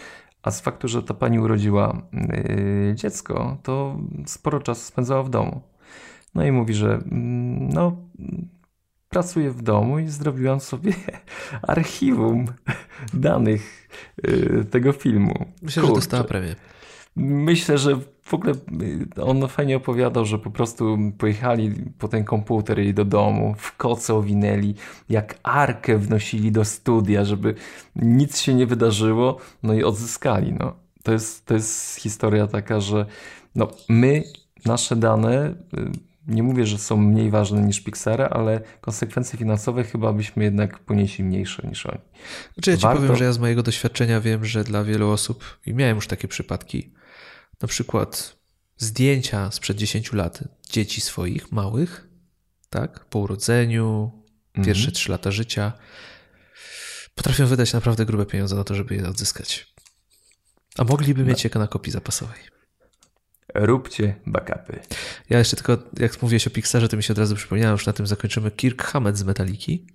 a z faktu, że ta pani urodziła yy, dziecko, to sporo czasu spędzała w domu. No i mówi, że mm, no, pracuję w domu i zrobiłam sobie [laughs] archiwum danych yy, tego filmu. Myślę, Kurczę. że dostała premię. Myślę, że w ogóle y, on fajnie opowiadał, że po prostu pojechali po ten komputer i do domu, w koce owinęli, jak arkę wnosili do studia, żeby nic się nie wydarzyło, no i odzyskali. No. To, jest, to jest historia taka, że no, my, nasze dane, y, nie mówię, że są mniej ważne niż Pixara, ale konsekwencje finansowe chyba byśmy jednak ponieśli mniejsze niż oni. Znaczy ja ci Warto... powiem, że ja z mojego doświadczenia wiem, że dla wielu osób, i miałem już takie przypadki, na przykład zdjęcia sprzed 10 lat dzieci swoich, małych, tak, po urodzeniu, mhm. pierwsze 3 lata życia, potrafią wydać naprawdę grube pieniądze na to, żeby je odzyskać. A mogliby mieć je na kopii zapasowej. Róbcie backupy. Ja jeszcze tylko, jak mówiłeś o Pixarze, to mi się od razu przypomniałem, już na tym zakończymy. Kirk Hammett z Metaliki.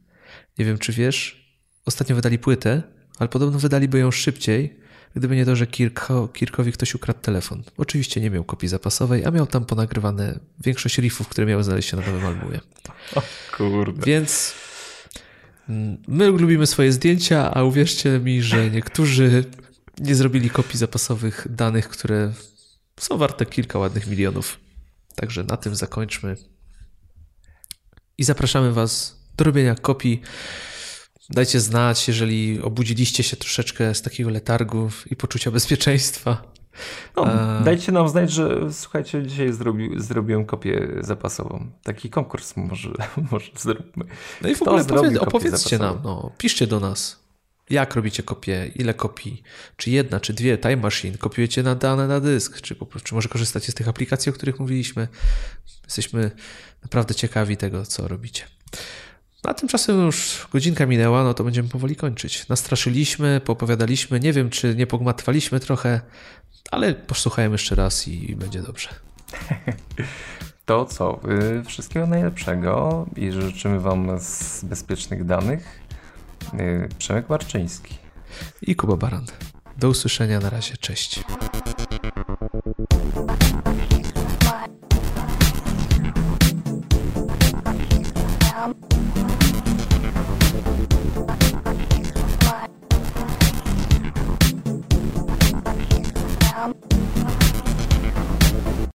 Nie wiem, czy wiesz, ostatnio wydali płytę, ale podobno wydaliby ją szybciej, gdyby nie to, że Kirko, Kirkowi ktoś ukradł telefon. Oczywiście nie miał kopii zapasowej, a miał tam ponagrywane większość riffów, które miały znaleźć się na nowym albumie. O kurde. Więc mm, my lubimy swoje zdjęcia, a uwierzcie mi, że niektórzy nie zrobili kopii zapasowych danych, które są warte kilka ładnych milionów. Także na tym zakończmy. I zapraszamy Was do robienia kopii Dajcie znać, jeżeli obudziliście się troszeczkę z takiego letargu i poczucia bezpieczeństwa. No, dajcie nam znać, że słuchajcie, dzisiaj zrobi, zrobiłem kopię zapasową. Taki konkurs może, [laughs] może zróbmy. No i w ogóle opowiedz, opowiedzcie nam, no, piszcie do nas. Jak robicie kopię? Ile kopii? Czy jedna, czy dwie? Time Machine? Kopiujecie na dane na dysk? Czy, po, czy może korzystacie z tych aplikacji, o których mówiliśmy? Jesteśmy naprawdę ciekawi tego, co robicie. A tymczasem już godzinka minęła, no to będziemy powoli kończyć. Nastraszyliśmy, poopowiadaliśmy, nie wiem czy nie pogmatwaliśmy trochę, ale posłuchałem jeszcze raz i będzie dobrze. [laughs] To co, y, wszystkiego najlepszego i życzymy Wam z bezpiecznych danych. Y, Przemek Marczyński i Kuba Baran. Do usłyszenia, na razie, cześć.